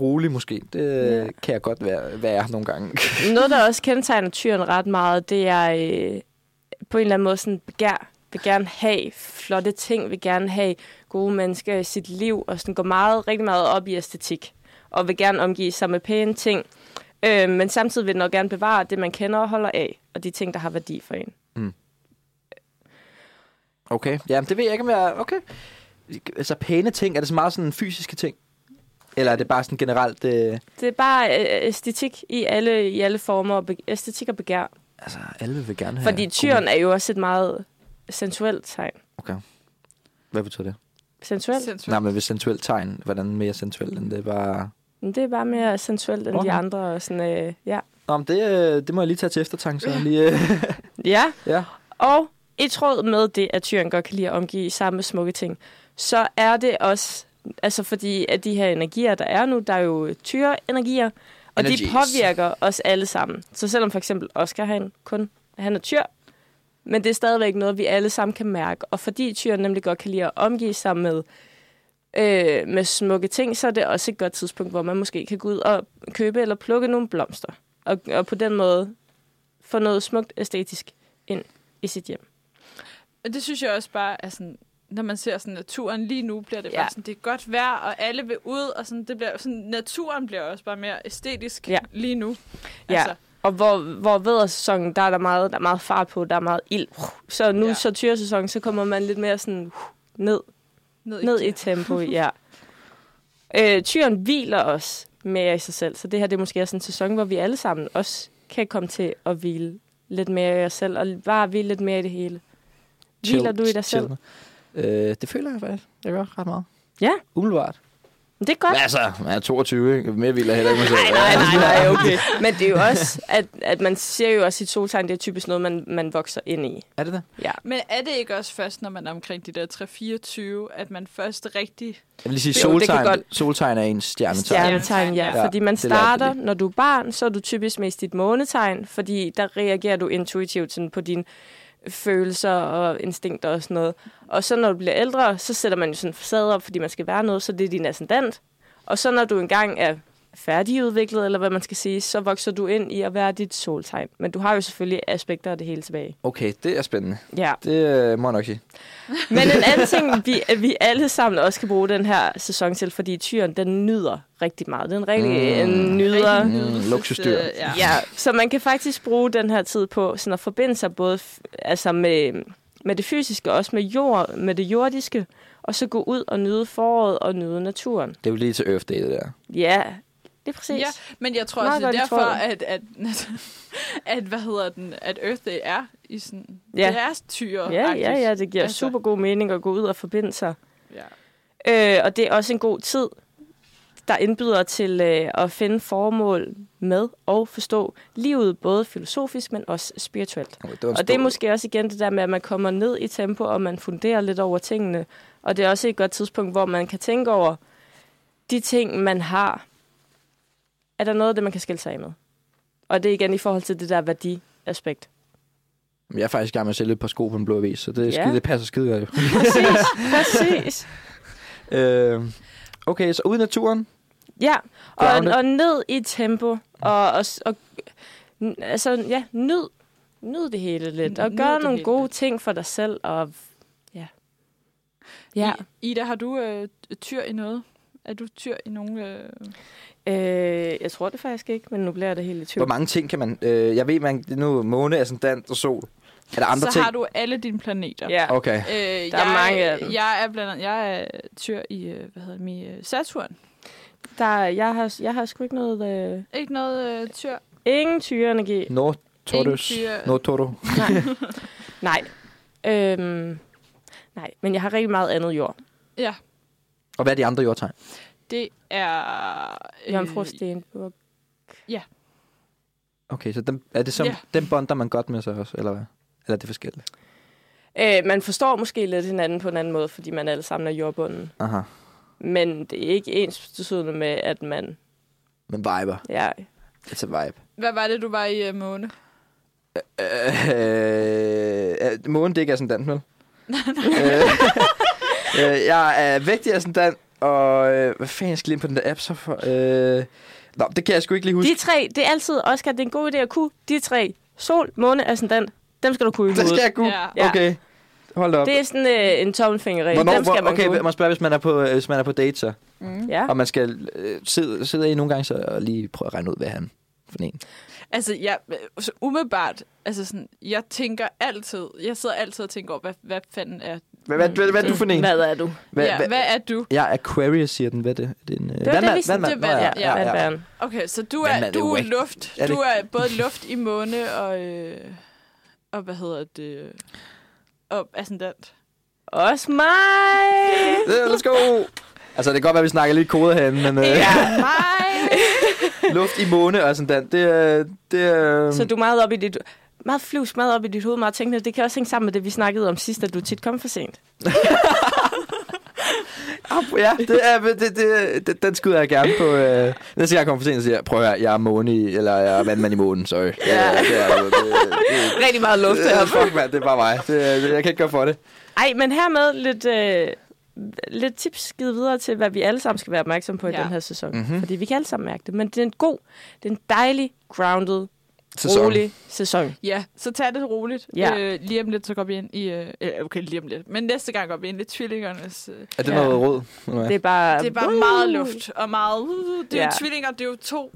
Rolig måske. Det Ja. ja. kan jeg godt være, være nogle gange. Noget, der også kendetegner tyren ret meget, det er øh, på en eller anden måde sådan begær. Vil gerne have flotte ting, vil gerne have gode mennesker i sit liv, og sådan går meget, rigtig meget op i æstetik. Og vil gerne omgive sig med pæne ting. Øh, men samtidig vil den også gerne bevare det, man kender og holder af, og de ting, der har værdi for en. Okay. Ja, det ved jeg ikke, om jeg... Okay. Altså pæne ting, er det så meget sådan fysiske ting? Eller er det bare sådan generelt... Øh, Det er bare øh, æstetik i alle, i alle former, æstetik og begær. altså, alle vil gerne have... Fordi tyren er jo også et meget sensuelt tegn. Hvad betyder det? Sensuelt? Sensuelt. Nej, men ved sensuelt tegn, hvordan mere sensuelt end det er bare... Det er bare mere sensuelt end Okay. de andre. Og sådan, øh, ja. Nå, men det, øh, det må jeg lige tage til eftertanke, så lige... Øh, ja, ja. og i tråd med det, at tyren godt kan lide at omgive sammen med smukke ting, så er det også, altså fordi at de her energier, der er nu, der er jo tyre-energier, og Energies. de påvirker os alle sammen. Så selvom for eksempel Oscar, han kun han er tyr, men det er stadigvæk noget, vi alle sammen kan mærke. Og fordi tyren nemlig godt kan lide at omgive sig med, øh, med smukke ting, så er det også et godt tidspunkt, hvor man måske kan gå ud og købe eller plukke nogle blomster. Og, og på den måde få noget smukt æstetisk ind i sit hjem. Og det synes jeg også bare er sådan, når man ser sådan naturen lige nu, bliver det Ja. bare sådan, det er godt vejr, og alle vil ud, og sådan, det bliver, sådan, naturen bliver også bare mere æstetisk Ja. lige nu. Ja. Altså, Og hvor, hvor vejrsæsonen, der er der meget, der er meget fart på, der er meget ild. Så nu Ja. så tyresæsonen, så kommer man lidt mere sådan ned, ned, ned i, i tempo, ja. Øh, tyren hviler også mere i sig selv, så det her det er måske også en sæson, hvor vi alle sammen også kan komme til at hvile lidt mere i os selv, og bare hvile lidt mere i det hele. Hviler du i dig selv? Øh, det føler jeg faktisk. Jeg gør ret meget. Ja. Umiddelbart. Det er godt. Men altså, man er 22, ikke? Mere vil jeg heller ikke mig selv. Nej, nej, nej, nej, okay. Men det er jo også, at, at man ser jo også sit soltegn, det er typisk noget, man, man vokser ind i. Er det det? Ja. Men er det ikke også først, når man er omkring de der 3-24, at man først rigtig... Jeg vil lige sige, Jo, det kan soltegn, godt- soltegn er en stjernetegn. Stjernetegn, ja. Ja, Fordi man det starter, når du er barn, så er du typisk mest dit månetegn, fordi der reagerer du intuitivt sådan på dine følelser og instinkter og sådan noget. Og så når du bliver ældre, så sætter man jo sådan en facade op, fordi man skal være noget, så det er din ascendant. Og så når du engang er færdigudviklet, eller hvad man skal sige, så vokser du ind i at være dit soltegn. Men du har jo selvfølgelig aspekter af det hele tilbage. Okay, det er spændende. Ja. Det øh, må jeg nok sige. Men en anden ting, vi, at vi alle sammen også kan bruge den her sæson til, fordi tyren, den nyder rigtig meget. Den rigtig Mm. mm. nyder... Mm, luksusdyr. Ja. Ja, så man kan faktisk bruge den her tid på sådan at forbinde sig både altså med, med det fysiske, og også med, jord, med det jordiske, og så gå ud og nyde foråret og nyde naturen. Det er jo lige til Earth Day, det der. Ja, det er præcis. Ja, men jeg tror også, det er derfor, tråd. at, at, at, hvad hedder den, at Earth Day er i sådan, Ja. det er tyre Ja, ja, ja, det giver Altså. super god mening at gå ud og forbinde sig. ja. Øh, og det er også en god tid, der indbyder til øh, at finde formål med og forstå livet, både filosofisk, men også spirituelt. Okay, det Og det er måske også igen det der med, at man kommer ned i tempo, og man funderer lidt over tingene. Og det er også et godt tidspunkt, hvor man kan tænke over de ting, man har. Er der noget af det, man kan skille sig af med? Og det er igen i forhold til det der værdiaspekt. Jeg er faktisk i gang med at sælge et par sko på en blå avis, så det, er Ja. skide, det passer skide godt. jo. Præcis, præcis. øh, okay, så ude i naturen, Ja, og, Grounded. og ned i tempo. Og, og, og altså, ja, nyd, nyd det hele lidt. Og gør nogle hele gode lidt. ting for dig selv. Og ja. Ja. I, Ida, har du øh, tyr i noget? Er du tyr i nogle... Øh... Øh, jeg tror det faktisk ikke, men nu bliver det helt i Hvor tvivl. mange ting kan man... Øh, jeg ved, man nu måne, ascendant og sol. Er der andre så ting? har du alle dine planeter. Ja. Okay. Øh, Der jeg, er mange af dem. Jeg er blandt andet, jeg er tyr i, øh, hvad hedder det, min, øh, Saturn. Der, jeg, har, jeg har sgu ikke noget... Øh, Ikke noget øh, tyr. ingen tyreenergi. No Torus. Ingen tyr. No Toro. Nej. nej. Øhm, nej, men jeg har rigtig meget andet jord. Ja, Og hvad er de andre jordtegn? Det er... Øh, Jomfru Stenburg. Okay, så dem, er det som, Ja. den bonder man godt med sig også, eller hvad? Eller er det forskelligt? Øh, man forstår måske lidt hinanden på en anden måde, fordi man alle sammen er jordbunden. Aha. Men det er ikke ens betydende med, at man... Men viber. Ja, It's a vibe. Hvad var det, du var i uh, måne? Øh, øh, månen, det ikke er ascendant, vel? øh, øh, jeg er vægtig ascendant, og øh, hvad fanden, jeg skal lige ind på den der app så for... Øh, nå, det kan jeg sgu ikke lige huske. de tre, det er altid, Oscar, det er en god idé at kunne. De tre, sol, måne, ascendant, dem skal du kunne i Det skal hovedet. jeg kunne. Ja. Ja. Okay, hold da op. Det er sådan øh, en tommelfingerregel. Hvornår, Dem skal hvor, man okay, kunne. man spørger, hvis man er på, øh, hvis man er på date, så. Mm. Ja. Og man skal øh, sidde, sidde i nogle gange så, og lige prøve at regne ud, hvad han for en. Altså, jeg, så umiddelbart, altså sådan, jeg tænker altid, jeg sidder altid og tænker over, hvad, hvad fanden er... Hvad, hvad, hvad, hvad er du for en? Hvad er du? Hvad, ja, hvad er du? Jeg er Aquarius, siger den. Hvad er det? det er en, øh, Det var det var- ja, ja, ja, ja. Okay, så du er, du er luft. Er Du er både luft i måne og, øh, og hvad hedder det, øh, og ascendant. Også mig! Ja, Let's go! Altså, det kan godt være, at vi snakker lidt kode herinde, men øh, Ja, mig! luft i måne og sådan der, det er... Det er Så du er meget op i dit... Meget flyvs, meget op i dit hoved, meget tænkende. Det kan også hænge sammen med det, vi snakkede om sidst, at du tit kom for sent. ja, det er, det, det, det, den skyder jeg gerne på. Øh, næste gang jeg kommer for sent, så siger jeg, prøv at høre, jeg er måne i, eller jeg er vandmand i månen, sorry. Ja. Det, det, er, det, det, Rigtig meget luft det, her. det, fuck, mand, det er bare mig. Det, det, jeg kan ikke gøre for det. Ej, men hermed lidt, øh, lidt tips givet videre til, hvad vi alle sammen skal være opmærksom på i Ja. den her sæson. Mhm. Mm-hmm. Fordi vi kan alle sammen mærke det. Men det er en god, det er en dejlig, grounded, Sæson. rolig sæson. Ja, så tag det roligt. Ja. Øh, lige om lidt, så går vi ind i... Øh, okay, lige om lidt. Men næste gang går vi ind i tvillingernes... Øh, Er det Ja. noget råd? Det er bare... det er bare meget luft og meget... Uh, det er Ja. jo tvillinger, det er jo to...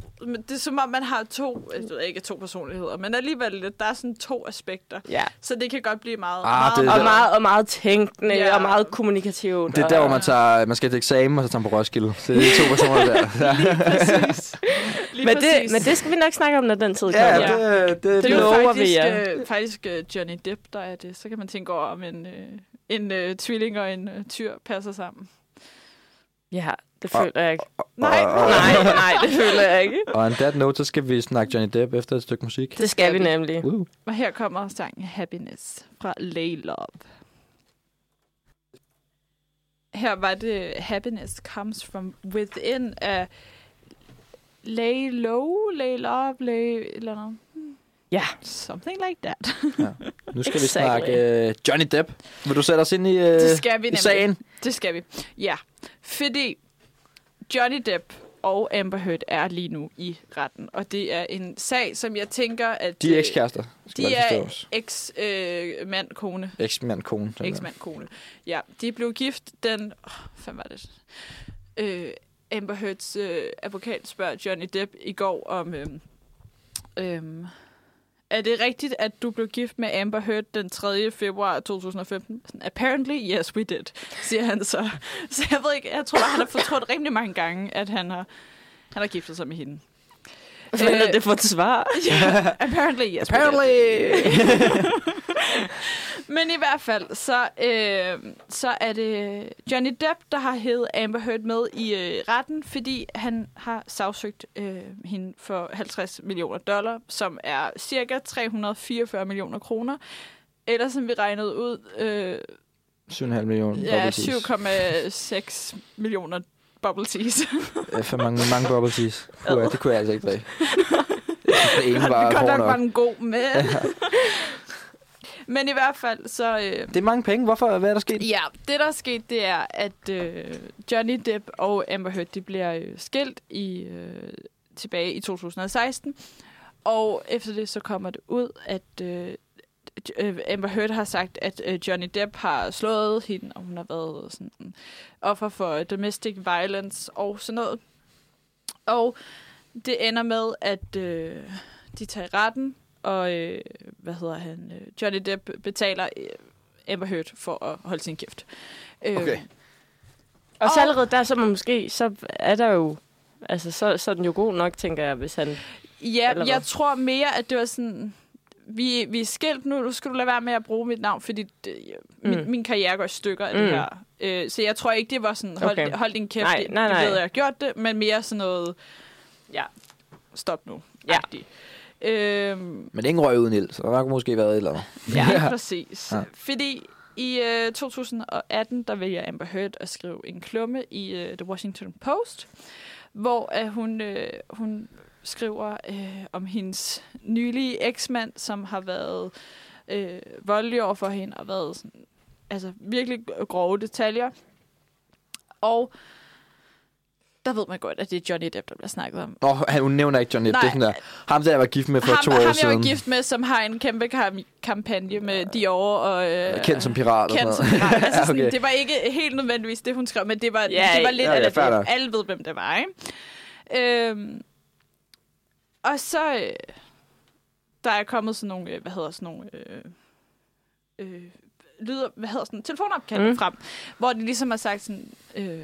Det er som om, man har to... Jeg ved ikke to personligheder, men alligevel. Der er sådan to aspekter. Ja. Så det kan godt blive meget... Ah, meget, det Og meget, og meget tænkende, Ja. og meget kommunikativt. Det er og, der, hvor man, tager, man skal til eksamen, og så tager man på Roskilde. Så det er to personer der. Ja, præcis. Lige Men det, præcis. men det skal vi nok snakke om, når den tid kommer. ja, Ja. det, det, det er jo lover vi faktisk, øh, faktisk øh, Johnny Depp, der er det. Så kan man tænke over, om en, øh, en øh, tvilling og en øh, tyr passer sammen. Ja, det føler jeg ikke. Nej, og, Nej, nej, det føler jeg ikke. og on that note, så skal vi snakke Johnny Depp efter et stykke musik. Det skal vi nemlig. Uh. Og her kommer sangen Happiness fra Lay Love. Her var det Happiness Comes From Within af Lay Low, Lay Love, Lay... Eller noget. Ja. Something like that. Nu skal vi Exactly. snakke uh, Johnny Depp. Vil du sætte os ind i, uh, Det skal vi i sagen? Det skal vi. Ja, fordi Johnny Depp og Amber Heard er lige nu i retten. Og det er en sag, som jeg tænker, at... De er øh, ekskærester. De er forstås. eks-mand-kone. Eksmand, kone. sådan der. Eksmand-kone. Ja, de blev gift den... Oh, hvad var det? Øh, Amber Heards øh, advokat spørger Johnny Depp i går om... Øh, øh, er det rigtigt, at du blev gift med Amber Heard den 3. februar 2015? Sådan, Apparently, yes, we did, siger han så. Så jeg ved ikke, jeg tror, han har fortrudt rimelig mange gange, at han har, han har giftet sig med hende. Hvad er det for et svar? Apparently, yes, we did. Apparently! Men i hvert fald, så, øh, så er det Johnny Depp, der har hævet Amber Heard med i øh, retten, fordi han har sagsøgt øh, hende for 50 millioner dollar, som er cirka 344 millioner kroner. Eller som vi regnede ud, øh, 7,5 millioner. ja, bubble teas. 7,6 millioner bubble teas. Ja, for mange, mange bubble teas. Puh, ja, det kunne jeg altså ikke drikke. Det ene var Godt nok. var den god med. Men i hvert fald, så... Øh, Det er mange penge. Hvorfor? Hvad er der sket? Ja, det der er sket, det er, at øh, Johnny Depp og Amber Heard, de bliver øh, skilt i, øh, tilbage i 2016. Og efter det, så kommer det ud, at øh, øh, Amber Heard har sagt, at øh, Johnny Depp har slået hende, og hun har været sådan offer for domestic violence og sådan noget. Og det ender med, at øh, de tager retten, og øh, hvad hedder han? øh, Johnny Depp betaler øh, Amber Heard for at holde sin kæft. Øh, Okay. Og så allerede der, så man måske, så er der jo, altså så, så er den jo god nok, tænker jeg, hvis han... Ja, hvad? jeg tror mere, at det var sådan... Vi, vi er skilt nu, nu skal du lade være med at bruge mit navn, fordi det, min, Mm. min karriere går i stykker af Mm. det her. Øh, så jeg tror ikke, det var sådan, hold, Okay. hold din kæft, Nej, det- nej, nej. ved jeg, jeg har gjort det, men mere sådan noget, ja, stop nu. Ja. agtigt. Øhm, Men ingen røg uden ild, så der har måske været et eller andet. Ja, ja. præcis. Ja. Fordi i øh, 2018, der vælger Amber Heard at skrive en klumme i øh, The Washington Post, hvor øh, hun, øh, hun skriver øh, om hendes nylige eksmand, som har været øh, voldelig over for hende og været sådan, altså virkelig grove detaljer. Og der ved man godt, at det er Johnny Depp, der bliver snakket om. Åh, han, hun nævner ikke John Depp. Nej. Det er sådan der. Ham der, jeg var gift med for ham, to ham år jeg siden. var gift med, som har en kæmpe kam- kampagne med Dior og... Øh, Kendt som pirat og kendt sådan som pirat. Altså sådan, Okay. Det var ikke helt nødvendigvis det, hun skrev, men det var, Ja, det var lidt ja, af ja, det. nok. Alle ved, hvem det var, ikke? Øhm, og så... Øh, der er kommet sådan nogle, øh, hvad hedder sådan nogle... Øh, øh, lyder, hvad hedder sådan, telefonopkald mm. frem, hvor de ligesom har sagt sådan, øh,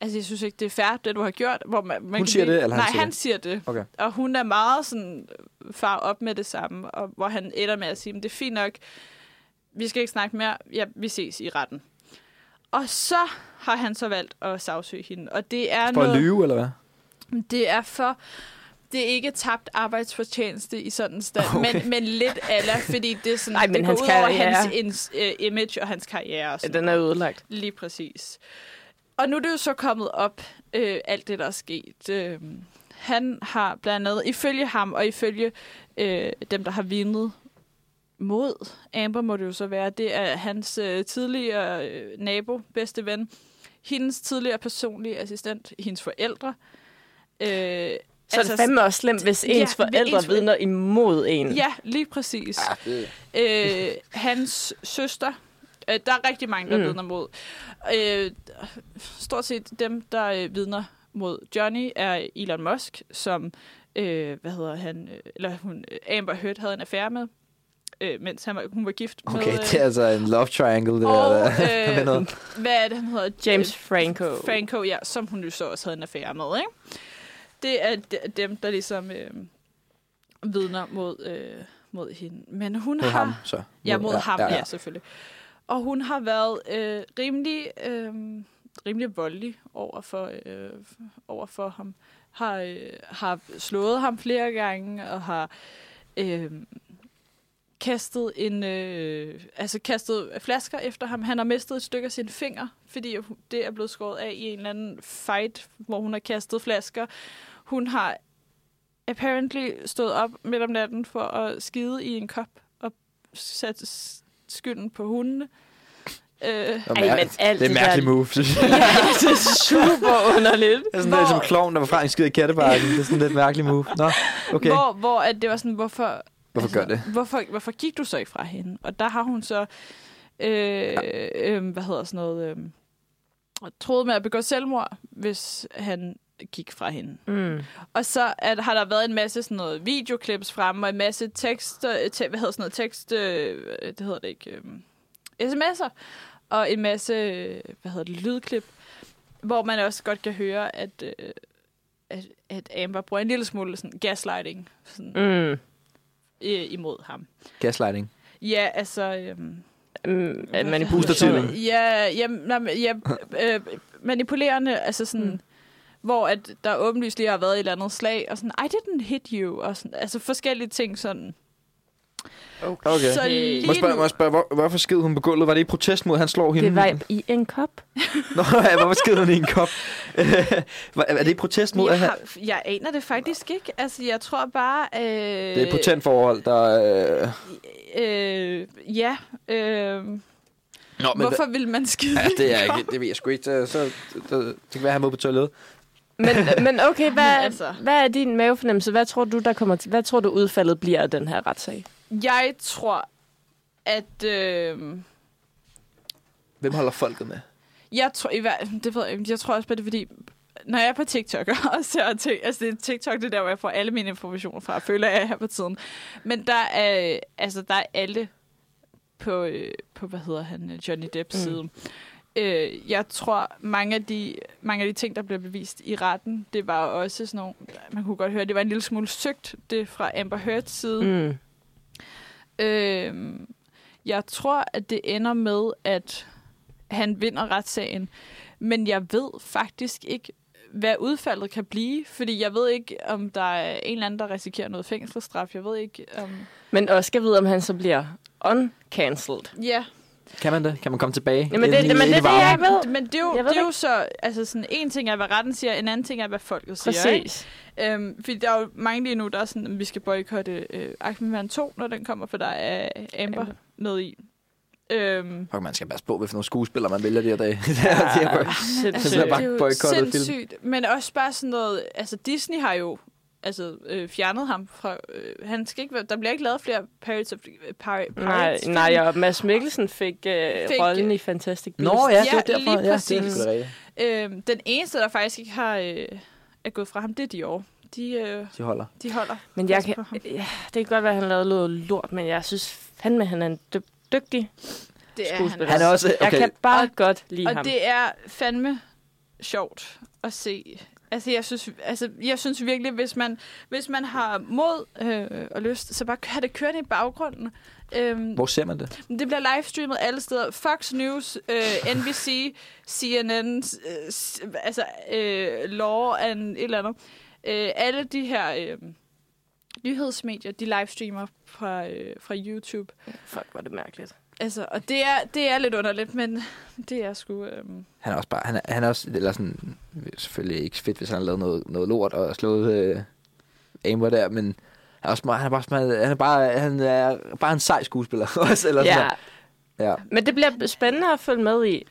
altså jeg synes ikke, det er fair, det du har gjort. Hvor man, man Hun kan siger blive- det, eller han Nej, siger han det? siger det. Okay. Og hun er meget sådan, far op med det samme, og hvor han ender med at sige, "Men det er fint nok, vi skal ikke snakke mere, ja, vi ses i retten. Og så har han så valgt at sagsøge hende, og det er For at noget, lyve, eller hvad? det er for, det er ikke tabt arbejdsfortjeneste i sådan en stand, Okay. men, men lidt aller, fordi det er sådan, Ej, men det går hans ud over karriere- hans ins, uh, image og hans karriere. Og sådan Den er ødelagt. Lige præcis. Og nu er det jo så kommet op, øh, alt det, der er sket. Øh, han har blandt andet, ifølge ham og ifølge øh, dem, der har vundet mod Amber, må det jo så være, det er hans øh, tidligere øh, nabo, bedste ven, hendes tidligere personlige assistent, hendes forældre. Øh, Så altså, er det fandme også slemt, hvis Ja, ens forældre ens vidner imod en. Ja, lige præcis. Ah, øh, hans søster. Øh, der er rigtig mange, der Mm. vidner mod. Øh, stort set dem, der øh, vidner mod Johnny, er Elon Musk, som, øh, hvad hedder han, øh, eller hun, øh, Amber Heard havde en affære med, øh, mens han var, hun var gift Okay, med... øh, det er altså en love triangle, det og, der. der. øh, noget. hvad er det, han hedder? James Franco. Franco, ja, som hun jo så også havde en affære med, ikke? Det er de- dem, der ligesom øh, vidner mod, øh, mod hende. Men hun Mod har... ham, så. Ja, mod ja, ham, ja, ja. selvfølgelig. Og hun har været øh, rimelig, øh, rimelig voldelig over for, øh, over for ham. Har, øh, har slået ham flere gange, og har øh, kastet en øh, altså kastet flasker efter ham. Han har mistet et stykke af sin finger, fordi det er blevet skåret af i en eller anden fight, hvor hun har kastet flasker. Hun har apparently stået op midt om natten for at skide i en kop og sat skylden på hundene. Øh, Det er, Ej, men alt det er mærkeligt der- move, jeg. det er super underligt. Det er sådan lidt som klovn, der var fra en skid i kattebakken. Det er sådan lidt mærkeligt move. Nå, okay. Hvor, hvor at det var sådan, hvorfor... altså, Hvorfor gør det? Hvorfor, hvorfor gik du så ikke fra hende? Og der har hun så, øh, øh, hvad hedder sådan noget, øh, troet med at begå selvmord, hvis han gik fra hende. Mm. Og så at, har der været en masse sådan noget videoklips fremme, og en masse tekst, øh, te, hvad hedder sådan noget tekst, øh, det hedder det ikke, øh, sms'er, og en masse, øh, hvad hedder det, lydklip, hvor man også godt kan høre, at, øh, at, at Amber bruger en lille smule sådan gaslighting sådan, Mm. øh, imod ham. Gaslighting. Ja, altså... Øhm, Mm. hvad Manipulation. Pustertydning. Ja, ja, nej, men- ja øh, manipulerende, altså sådan... Mm. Hvor at der åbenlyst lige har været et eller andet slag, og sådan, I didn't hit you, og sådan, altså forskellige ting sådan. Okay. Så lige Må jeg spørge, nu- må jeg spørge hvor, hvorfor sked hun på gulvet? Var det i protest mod, at han slår hende? Det var i en kop. Nå, ja, hvorfor sked hun i en kop? Var- er det i protest mod, Jeg, at han... har, jeg aner det faktisk ikke. Altså, jeg tror bare... Øh, Det er et potent forhold, der... Øh... Øh, øh, ja, øh, Nå, hvorfor vil man skide Ja, det, er ikke, det ved jeg sgu ikke. Så, så, så, det kan være, at han må på toilettet. Men, men okay, hvad, Men altså- hvad er din mavefornemmelse? Hvad tror du, der kommer til, hvad tror du udfaldet bliver af den her retssag? Jeg tror, at... Øh, Hvem holder folket med? jeg tror, i hver, det ved jeg, jeg tror også bare, det er fordi, når jeg er på TikTok og ser ting, altså det er TikTok, det er der, hvor jeg får alle mine informationer fra, føler jeg her på tiden. Men der er, altså der er alle på, øh, på hvad hedder han, Johnny Depps Mm. mm. Øh, jeg tror, mange af, de, mange af de ting, der blev bevist i retten, det var også sådan nogle, man kunne godt høre, det var en lille smule søgt, det fra Amber Heard's side. Mm. Øh, jeg tror, at det ender med, at han vinder retssagen. Men jeg ved faktisk ikke, hvad udfaldet kan blive. Fordi jeg ved ikke, om der er en eller anden, der risikerer noget fængselsstraf. Jeg ved ikke, om... Men også skal vide, om han så bliver uncancelled. Ja, Kan man det? Kan man komme tilbage? Jamen, det- i- men det er det, jeg ved. men det er jo, det er det jo så... Altså sådan, en ting er, hvad retten siger, en anden ting er, hvad folket siger. Ikke? Præcis. Øhm, fordi der er jo mange lige nu, der er sådan, at vi skal boykotte øh, Aquaman 2, når den kommer, for der er Amber Amber. med i. Øhm, Fuck, man skal passe på, hvilke nogle skuespillere man vælger de her dage. Ja, de her sindssygt. Så bare det er jo sindssygt. Men også bare sådan noget... Altså, Disney har jo altså, øh, fjernet ham fra... Øh, han skal ikke, være- der bliver ikke lavet flere Pirates of... Øh, Pirates Nej, film. nej, og Mads Mikkelsen fik, øh, Fik- rollen i Fantastic Beasts. Nå, ja, det Ja, var derfor. lige Ja, det er præcis. sgu da rigtigt. Øhm, den eneste, der faktisk ikke har øh, er gået fra ham, det er Dior. De, øh, De holder. de holder. Men jeg kan, ja, det kan godt være, at han lavede noget lort, men jeg synes fandme, han er en dy- dygtig Det er skuespiller. han. Han er også... Okay. Jeg kan bare Og- godt lide Og ham. det er fandme sjovt at se. Altså, jeg synes, altså, jeg synes virkelig, hvis man, hvis man har mod øh, og lyst, så bare have det kørende i baggrunden. Øhm, hvor ser man det? Det bliver livestreamet alle steder. Fox News, øh, NBC, CNN, øh, altså øh, Law and et eller andet. Øh, alle de her øh, nyhedsmedier, de livestreamer fra, øh, fra YouTube. Fuck, er det mærkeligt. Altså, og det er, det er lidt underligt, men det er sgu... Øh, Han er også bare... Han er, han er også... Eller sådan... Selvfølgelig ikke fedt, hvis han har lavet noget, noget lort og slået øh, Amber der, men... Han er, også meget, han, er bare, han, er bare, han er bare en sej skuespiller også, eller sådan Ja, noget. Ja. men det bliver spændende at følge med i.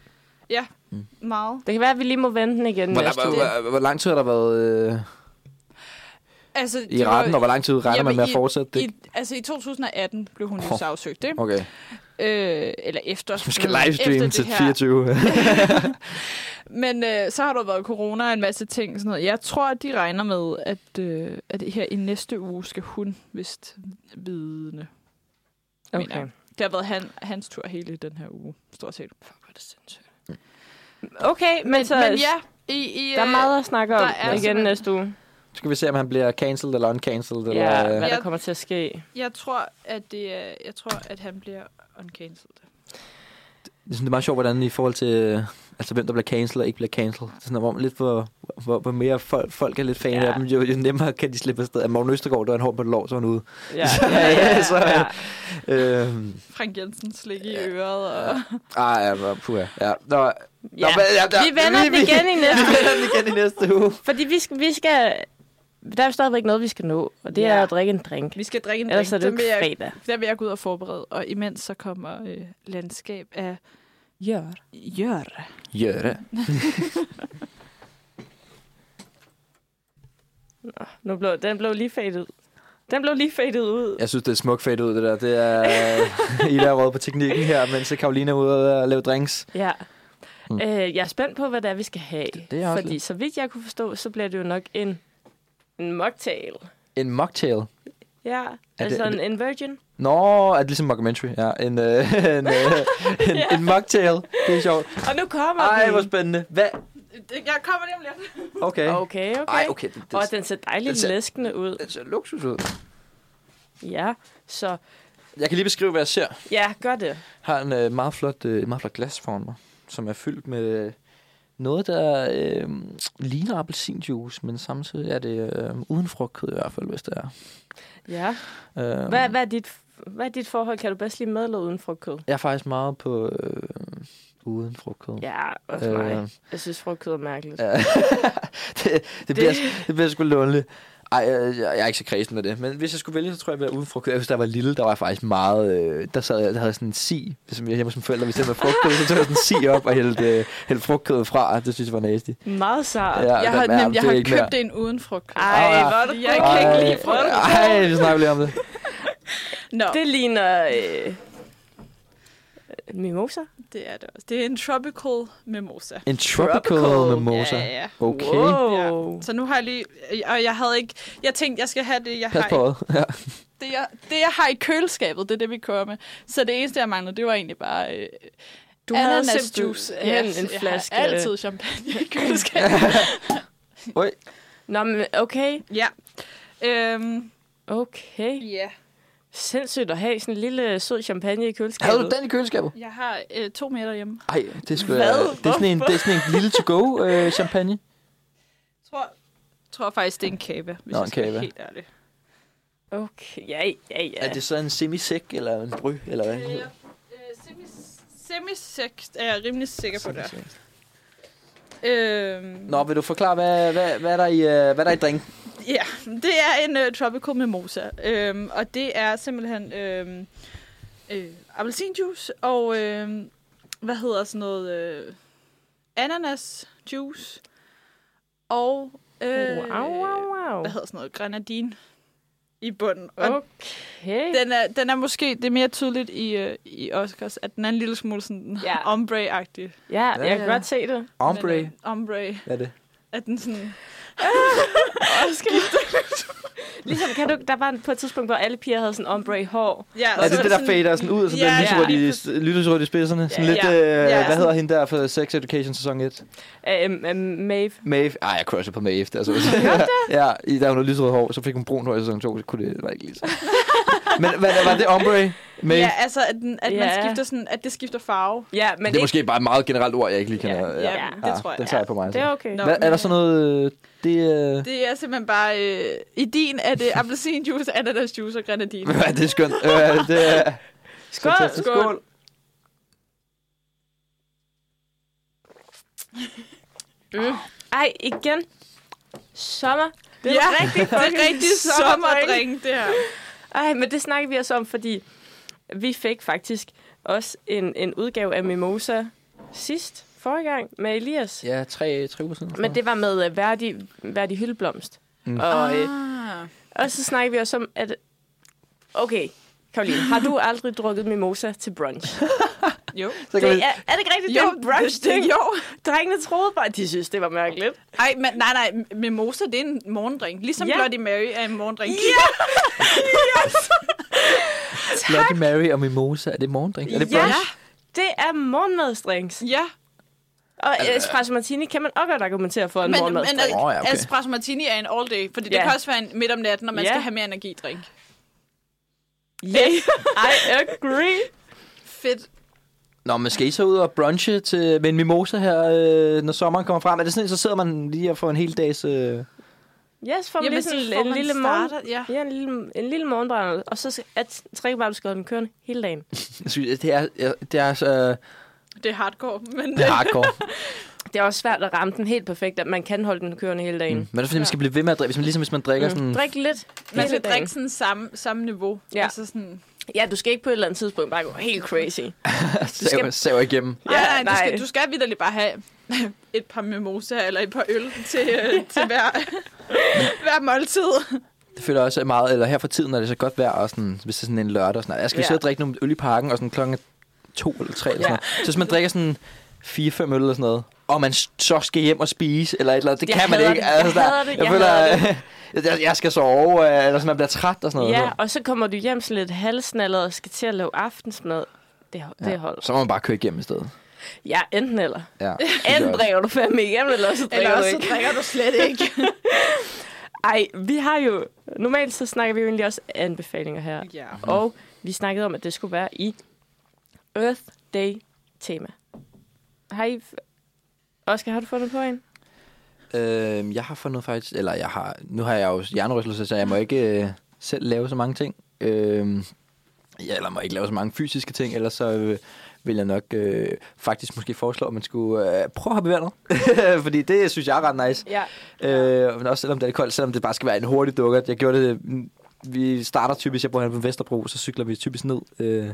meget. Det kan være, at vi lige må vente den igen Hvor, næste hvor, hvor, hvor lang tid har der været øh, Altså, i det var- retten, og hvor lang tid regner Jamen, man med at i- fortsætte det? I, altså, i 2018 blev hun jo Hov. sagsøgt, ikke? Okay, Øh, eller efter. så vi skal Mm, livestream efter til det her. 24. Men øh, så har der været corona og en masse ting. Sådan noget. Jeg tror, at de regner med, at, øh, at her i næste uge skal hun vist vidne. mener Okay. jeg. Det har været han, hans tur hele den her uge, stort set. Fuck, hvor er det sindssygt. Okay, men, Men, så, men ja, i, i, der er øh, meget at snakke om igen simpelthen- næste uge. skal vi se, om han bliver cancelled eller uncancelled? Ja, eller, hvad Ja. der kommer til at ske. jeg tror, at det er, jeg tror, at han bliver uncancelled. Synes, det er meget sjovt, hvordan i forhold til, øh, altså hvem der bliver cancelled og ikke bliver cancelled. Det er sådan, hvor, lidt hvor, hvor, hvor mere folk, folk er lidt fan Ja. af dem, jo, jo nemmere kan de slippe afsted. At Morten Østergaard, der var en hård på det lov, så var han ude. Ja, ja, ja. Så- ja. Øhm, Frank Jensen slik i øret. Og... ah, ja, hvor- puha. Ja. Nå, ja. Nå, men, ja, der, Vi vender den igen i Vi næste vender den igen i næste uge. Fordi vi skal, vi skal... Der er stadigvæk noget, vi skal nå, og det Ja. er at drikke en drink. Vi skal drikke en Ellers er drink. det jo fredag. der vil jeg gå ud og forberede. Og imens så kommer øh, landskab af Gjør. Jør. Gør det. Nu blev, den blev lige fadet ud. Den blev lige fadet ud. Jeg synes, det er smukt fedt ud, det der. Det er Ida er råd på teknikken her, mens Karoline er ude og lave drinks. Ja. Mm. Øh, jeg er spændt på, hvad det er, vi skal have. det er jeg også Fordi lidt. så vidt jeg kunne forstå, så bliver det jo nok en, en mocktail. En mocktail. Ja, altså en, en virgin. Nå, er det ligesom mockumentary? Ja, en, øh, en, øh, en, Ja. en mocktail. Det er sjovt. Og nu kommer Ej, den. hvor spændende. Hvad? Jeg kommer lige om lidt. Okay. Okay, okay. Ej, okay. Det, Og det, den ser dejligt den ser- læskende ud. det ser luksus ud. Ja, så Jeg kan lige beskrive, hvad jeg ser. ja, gør det. Jeg har en øh, meget, flot, øh, meget flot glas foran mig, som er fyldt med øh, noget, der øh, ligner appelsinjuice, men samtidig er det øh, uden frugtkød i hvert fald, hvis det er. Ja. Øh, Hvad, hvad, er dit, hvad er dit forhold? Kan du bedst lide med eller uden frugtkød? Jeg er faktisk meget på øh, uden frugtkød. Ja, også mig. Øh, Jeg synes, frugtkød er mærkeligt. ja. det, det, bliver, det bliver sgu lundligt. Ej, jeg, jeg er ikke så kredsen med det. Men hvis jeg skulle vælge, så tror jeg, at jeg uden frugt. Da jeg var lille, der var jeg faktisk meget... Øh, der, sad, jeg- der havde sådan en si. Hvis jeg hjemme som forældre, hvis det med frugtkød, så tog jeg sådan en si op og hældte, øh, hældte frugtkødet fra. Det synes jeg var nasty. Meget sart. Ja, Jeg har, nem, jeg det har ikke mere. købt en uden frugt. Ej, hvor er Fordi jeg kan ikke lide frugt. Ej, vi snakker lige om det. Nå, det, Det ligner... Øh, mimosa? Det er det også. Det er en tropical mimosa. En tropical, Tropical. mimosa. Ja, ja. Okay. Wow. Så nu har jeg lige... Og jeg havde ikke... Jeg tænkte, jeg skal have det, jeg Pas har, på i. Ja. det, jeg, det, jeg har i køleskabet. Det er det, vi kører med. Så det eneste, jeg manglede, det var egentlig bare... Øh, Du havde ananasjuice. simpelthen en jeg flaske. har altid champagne i køleskabet. Oj. Nå, men okay. ja. Øhm, Okay. ja. Sindssygt at have sådan en lille sød champagne i køleskabet. Havde du den i køleskabet? Jeg har øh, to meter hjemme. Ej, det skulle Hvad? jeg... Det er sådan en, det er sådan en lille to-go øh, champagne. Jeg tror, tror faktisk, det er en kave, hvis Nå, jeg en skal være helt ærlig. Okay, ja, ja, ja. Er det så en semisæk eller en bry, eller hvad? Øh, Semisekt er jeg rimelig sikker på det. Øhm, Nå, vil du forklare, hvad, hvad, hvad, er der i, øh, hvad er der i drink? Ja, det er en uh, tropical mimosa. Øhm, og det er simpelthen øhm, øh, appelsinjuice og øhm, hvad hedder sådan noget øh, ananas juice og øh, Wow, wow, wow. hvad hedder sådan noget grenadine i bunden. Og Okay. den er, den er måske, det er mere tydeligt i, øh, i Oscars, at den er en lille smule sådan Ja. ombre-agtig. Ja, Ja, jeg kan godt se det. Ombre. Men, øh, ombre. Hvad er det? At den sådan... Ligesom, kan du, der var på et tidspunkt, hvor alle piger havde sådan ombre hår. Ja, Er det det, der fader sådan ud, og så Ja, ja, ja. lyserødt i, lyserødt i spidserne? Sådan Ja, lidt, ja. øh, Ja, hvad sådan- hedder hende der for Sex Education sæson 1? Um, um, Maeve. Maeve. Ej, jeg crusher på Maeve. Altså. ja, i, da hun havde lyserødt hår, så fik hun brun hår i sæson 2, så kunne det, det var ikke lige så. Men hvad, var det ombre? Maeve? Ja, altså, at, den, at man Ja. skifter sådan, at det skifter farve. Ja, men det er måske bare et meget generelt ord, jeg ikke lige kender. Ja, ja, det tror jeg. Den tager jeg på mig. det er så. okay. Nå. Hvad, er der sådan noget... Det, øh, Det er simpelthen bare... Øh, I din er det appelsinjuice, ananasjuice og grenadine. hvad er det skønt? Øh, det er, Skål! fantastisk. Skål! Øh. Ej, igen. Sommer. Det er ja, ja, rigtig det er rigtig sommerdrink, det her. Ej, men det snakker vi også om, fordi vi fik faktisk også en, en udgave af Mimosa sidst, forrige gang, med Elias. ja, tre, tre uger siden. Men det var med uh, Verdi, Verdi Hyldeblomst. Mm. Og, øh, Ah. og så snakker vi også om, at... Okay, Karoline, har du aldrig drukket mimosa til brunch? Jo. Så Det kan er, vi, er det ikke rigtigt, det er en brunch det, ting? jo. Drengene troede bare, de synes, det var mærkeligt. Ej, men, nej, nej. Mimosa, det er en morgendrink. Ligesom Ja. Bloody Mary er en morgendrink. Bloody Mary og Mimosa. Er det morgendrink? Er det Ja. brunch? Det er morgenmadsdrinks. Ja, Og espresso martini kan man også godt argumentere for en men, men morgenmadsdrink. Åh, ja, okay. espresso martini er en all day, fordi det Ja. kan også være en midt om natten, når man Ja. skal have mere energidrink. Yeah, I agree. Fedt. Nå, men skal I så ud og brunche til, med en mimosa her, øh, når sommeren kommer frem? Er det sådan, så sidder man lige og får en hel dags... Øh... Yes, får man Jamen, lige sådan en, lille starter- morgen. ja. Ja, en lille, en lille morgenbrænder. Og så at trække bare, du skal holde den kørende hele dagen. Jeg synes, det er, det er, så, Det er hardcore, men det er hardcore. Det er også svært at ramme den helt perfekt, at man kan holde den kørende hele dagen. mm. Men det er fordi, man skal blive ved med at drikke. Hvis man, ligesom hvis man drikker mm. sådan... Drik lidt man skal drikke sådan samme, samme niveau. Ja. Altså sådan, Ja, du skal ikke på et eller andet tidspunkt bare gå helt crazy. saver, saver igennem. nej, nej, du nej. skal, du skal vidderligt bare have et par mimosa eller et par øl til, øh, til hver, hver måltid. Det føler jeg også er meget... Eller her for tiden er det så godt vejr, og sådan, hvis det er sådan en lørdag. Og sådan, jeg skal Ja. ja. sidde og drikke nogle øl i parken, og sådan klokken to eller tre. Eller Ja. sådan noget. Så hvis man drikker sådan fire-fem øl eller sådan noget, og man så skal hjem og spise, eller et eller andet, det Jeg kan man ikke. det. Jeg der- det. Jeg, Jeg føler, hader jeg, jeg skal sove, øh, eller sådan, man bliver træt og sådan noget. Ja, og så kommer du hjem sådan lidt halsnallet og skal til at lave aftensmad. Det, det Ja. holder. Så må man bare køre igennem i stedet. Ja, enten eller. Ja, Enten drikker du fandme igennem, eller så drikker Eller du også ikke. så drikker du slet ikke. Ej, vi har jo... Normalt så snakker vi jo egentlig også anbefalinger her. ja. Og vi snakkede om, at det skulle være i Earth Day tema. Har I... Oscar, har du fundet på en? Øh, jeg har fundet faktisk, eller jeg har, nu har jeg jo hjernerystelse, så jeg må ikke øh, selv lave så mange ting. Øh, Ja, eller må ikke lave så mange fysiske ting, ellers så øh, vil jeg nok øh, faktisk måske foreslå, at man skulle øh, prøve at hoppe i vandet. Fordi det synes jeg er ret nice. Ja. Øh, men også selvom det er koldt, selvom det bare skal være en hurtig dukker. Jeg gjorde det, vi starter typisk, jeg bor her på Vesterbro, så cykler vi typisk ned øh,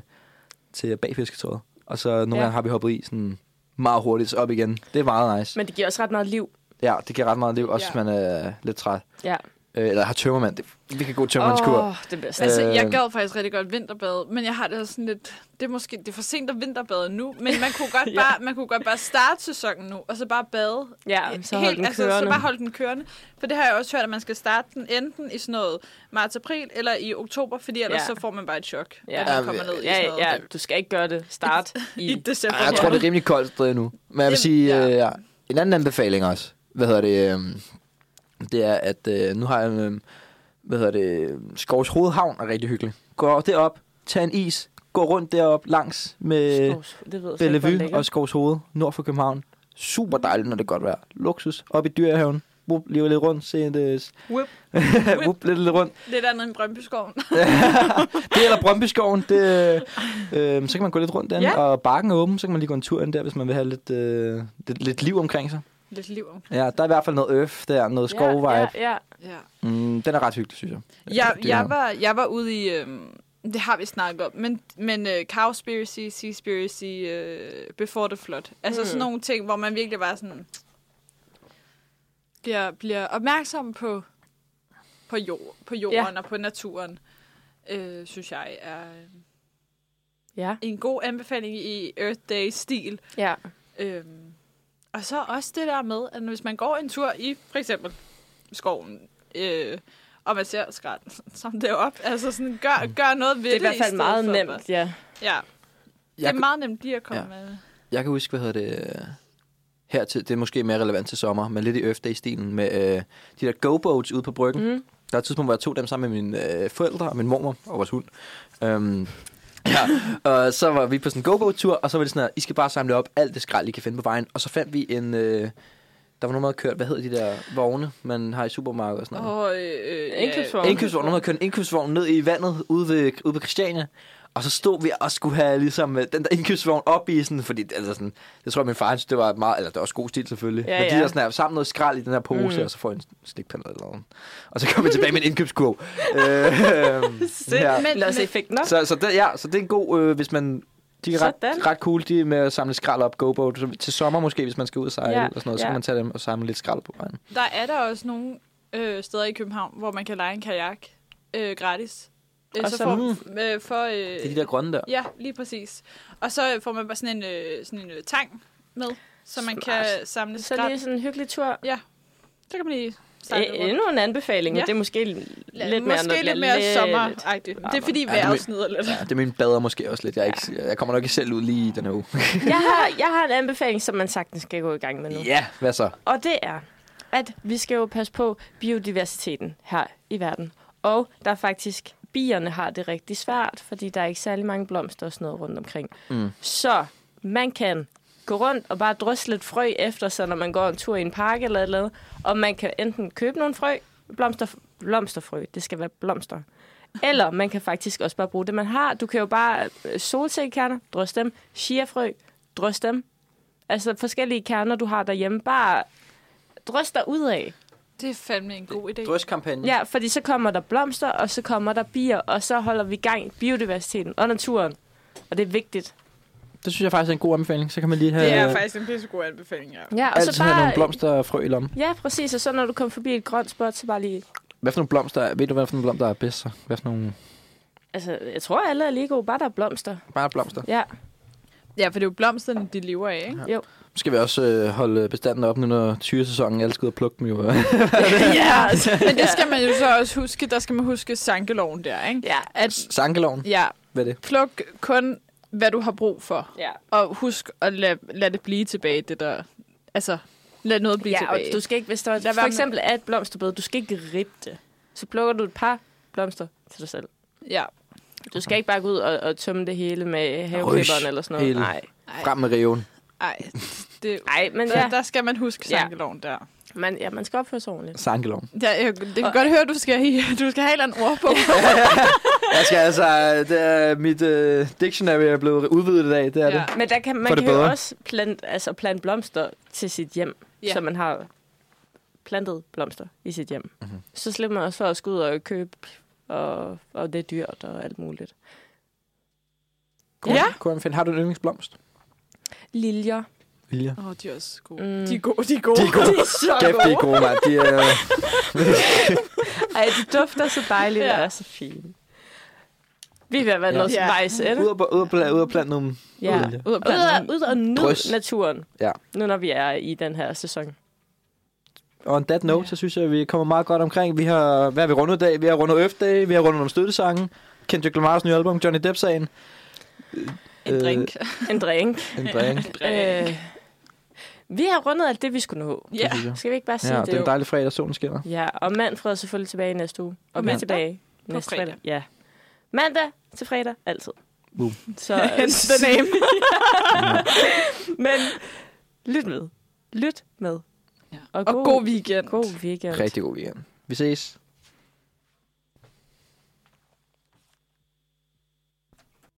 til bagfisketåret. Og så nogle Ja. gange har vi hoppet i sådan meget hurtigt op igen. Det er meget nice. Men det giver også ret meget liv. Ja, det giver ret meget liv, også Ja. hvis man er lidt træt. Ja. Øh, eller har tømmermand. Det er virkelig god tømmermandskur. Åh, det bliver Altså, Øh. jeg gad faktisk rigtig godt vinterbade, men jeg har det sådan lidt... Det er måske det er for sent at vinterbade nu, men man kunne godt Ja. bare, man kunne godt bare starte sæsonen nu, og så bare bade. Ja, så hold den altså, kørende. så bare holde den kørende. For det har jeg også hørt, at man skal starte den enten i sådan noget marts-april eller i oktober, fordi ellers Ja. så får man bare et chok, Ja. når man kommer ned i Ja, sådan noget. ja, du skal ikke gøre det. Start I i... december. Ej, jeg tror, det er rimelig koldt stadig nu. Men jeg vil sige, ja. øh, ja. en anden anbefaling også, hvad hedder det, øh, det er, at øh, nu har jeg, øh, hvad hedder det, Skovs Hovedhavn er rigtig hyggelig. Gå derop, tag en is, gå rundt derop langs med Skovs- det Bellevue og Skovs Hoved, nord for København. Super dejligt, når det er godt vejr. Luksus. Op i dyrehaven. Wup, lige lidt rundt. Se det. Whip. Wup, lidt, lidt rundt. Lidt andet end Brøndbyskoven. det eller Brøndbyskoven, det, øh, så kan man gå lidt rundt derinde, Ja. og bakken er åben, så kan man lige gå en tur ind der, hvis man vil have lidt, øh, lidt, lidt liv omkring sig. Lidt liv om. Ja, der er i hvert fald noget earth der, noget skov-vibe. Ja, ja, Ja. Mm, den er ret hyggelig, synes jeg. Jeg, jeg, er- var, jeg var ude i... Øhm, det har vi snakket om, men, men uh, Cowspiracy, Seaspiracy, uh, Before the Flood. Altså Mm. sådan nogle ting, hvor man virkelig bare sådan... Bliver, bliver opmærksom på, på, jord, på jorden ja. og på naturen, øh, synes jeg er ja, en god anbefaling i Earth Day-stil. ja. Øhm, og så også det der med, at hvis man går en tur i for eksempel skoven, øh, og man ser skrald, som det er op, altså sådan, gør, gør noget ved Det er det. i hvert fald meget for nemt, ja. Ja, det Jeg, er meget nemt lige at komme Ja. med. jeg kan huske, hvad hedder det... øh, Hertil, det er måske mere relevant til sommer, men lidt i Earth Day-stilen med øh, de der go-boats ude på bryggen. Mm. Der er et tidspunkt, hvor jeg tog dem sammen med mine øh, forældre og min mormor og vores hund. Øhm, ja, og så var vi på sådan en go-boat-tur, og så var det sådan, at I skal bare samle op alt det skrald, I kan finde på vejen. Og så fandt vi en... Øh, der var nogen, der havde kørt, hvad hedder de der vogne, man har i supermarkedet og sådan noget? Og, øh, øh, Indkøbsvogn. Indkøbsvogn. Nogen havde kørt en indkøbsvogn ned i vandet ude ved, ude ved Christiania. Og så stod vi og skulle have ligesom øh, den der indkøbsvogn op i sådan, fordi altså sådan, det tror jeg min far synes, det var meget, eller det var også god stil selvfølgelig. Ja, Men de ja. der sådan her, sammen noget skrald i den her pose, Mm. og så får jeg en slikpande eller noget. Og så kommer vi tilbage med en indkøbskurv. øh, se men, effekten op. Så, så, det, ja, så det er en god, øh, hvis man... De er ret, Sådan. ret cool, de med at samle skrald op, go Så til sommer måske, hvis man skal ud og sejle Ja, og sådan noget, så ja. kan man tage dem og samle lidt skrald på vejen. der er der også nogle øh, steder i København, hvor man kan lege en kajak øh, gratis. Øh, Og så så- for, øh, for, øh, Det er de der grønne der. Ja, lige præcis. Og så får man bare sådan en, øh, sådan en øh, tang med, så man Smart. kan samle Så skrald. lige sådan en hyggelig tur. Så kan man lige starte Øh, rundt. endnu en anbefaling, men Ja. det er måske lidt mere, når Måske det bliver lidt mere lidt- sommeragtigt. Det er fordi Ja, vejret snider lidt. Ja, det er min bader måske også lidt. Jeg, ikke, jeg kommer nok ikke selv ud lige i den her uge. Jeg har, jeg har en anbefaling, som man sagtens skal gå i gang med nu. Ja, hvad så? Og det er, at vi skal jo passe på biodiversiteten her i verden. Og der er faktisk, bierne har det rigtig svært, fordi der er ikke særlig mange blomster og sådan noget rundt omkring. Mm. Så man kan gå rundt og bare drysse lidt frø efter sig, når man går en tur i en park eller et eller andet. Og man kan enten købe nogle frø, blomster, blomsterfrø, det skal være blomster. Eller man kan faktisk også bare bruge det, man har. Du kan jo bare øh, solsikkekerner, drys dem, chiafrø, drys dem. Altså forskellige kerner, du har derhjemme. Bare drys dig ud af. Det er fandme en god idé. Drøskampagne. Ja, fordi så kommer der blomster, og så kommer der bier, og så holder vi gang i biodiversiteten og naturen. Og det er vigtigt. Det synes jeg faktisk er en god anbefaling. Så kan man lige have, Det er faktisk en pissegod anbefaling, ja. Ja, og altid så have bare... nogle blomster og frø i lommen. Ja, præcis. Og så når du kommer forbi et grønt spot, så bare lige... Hvad for nogle blomster, er- ved du, hvad for nogle blomster er bedst så? Hvad for nogle, Altså, jeg tror, alle er lige gode, bare der er blomster. bare blomster. Ja, Ja, for det er jo blomsterne, de lever af, ikke? jo. Så skal vi også øh, holde bestanden op nu, når tyresæsonen alle skal ud og plukke dem jo. ja, altså. Men det skal man jo så også huske. Der skal man huske sankeloven der, ikke? Ja, At, Sankeloven, ja, hvad er det? pluk kun, hvad du har brug for. ja. Og husk at lade, lad det blive tilbage, det der... Altså, lad noget blive ja og tilbage. du skal ikke, hvis der for eksempel er et blomsterbed, du skal ikke rippe det. Så plukker du et par blomster til dig selv. Ja. Du skal ikke bare gå ud og, og tømme det hele med haveklipperen eller sådan noget. hele. Nej. Ej, Frem med reven. ej, det, Nej, men der, ja, der skal man huske Ja. sankeloven der. man, ja, man skal opføre sig ordentligt. Sankeloven. Ja, jeg, det kan Og- godt høre, at du skal, du skal have et eller andet ord på. Jeg skal altså... Det er, mit uh, dictionary er blevet udvidet i dag, det er Ja. det. Men der kan, man For kan jo også plante, altså plante blomster til sit hjem, Ja. ja. så man har plantet blomster i sit hjem. Mhm. Mm-hmm. Så slipper man også for at skulle ud og købe, og, og det er dyrt og alt muligt. Kunne, Ja. Kunne man finde, har du en yndlingsblomst? Liljer. Vilja. Åh, oh, de er også gode. Mm. De er gode, de er gode. De er gode. De er så Kæft, de er gode, mand. De er, Ej, de dufter så dejligt Ja. og er så fine. Vi er ved at være Ja. noget Ja. vejs ende. ud, og, ud, og, plante, ud og nogle... Ja. Liljer. Ud og Ud plante og, nogle- ud og nyde naturen. Ja. Nu når vi er i den her sæson. Og on that note, Ja. så synes jeg, at vi kommer meget godt omkring. Vi har, hvad har vi rundet i dag? Vi har rundet Earth Day, vi har rundet om støttesangen, Kendrick Lamars nye album, Johnny Depp-sagen. En drink. En drink. En drink. øh, vi har rundet alt det, vi skulle nå. Ja. jeg. Skal vi ikke bare sige Ja, det? det er en dejlig fredag, solen skinner. Ja, og Manfred er selvfølgelig tilbage næste uge. Og vi er tilbage næste fredag. fredag. Ja. Mandag til fredag, altid. Boom. Så, Hence the name. men lyt med. Lyt med. Ja. Og, Og god weekend. god weekend. Rigtig god weekend. Vi ses.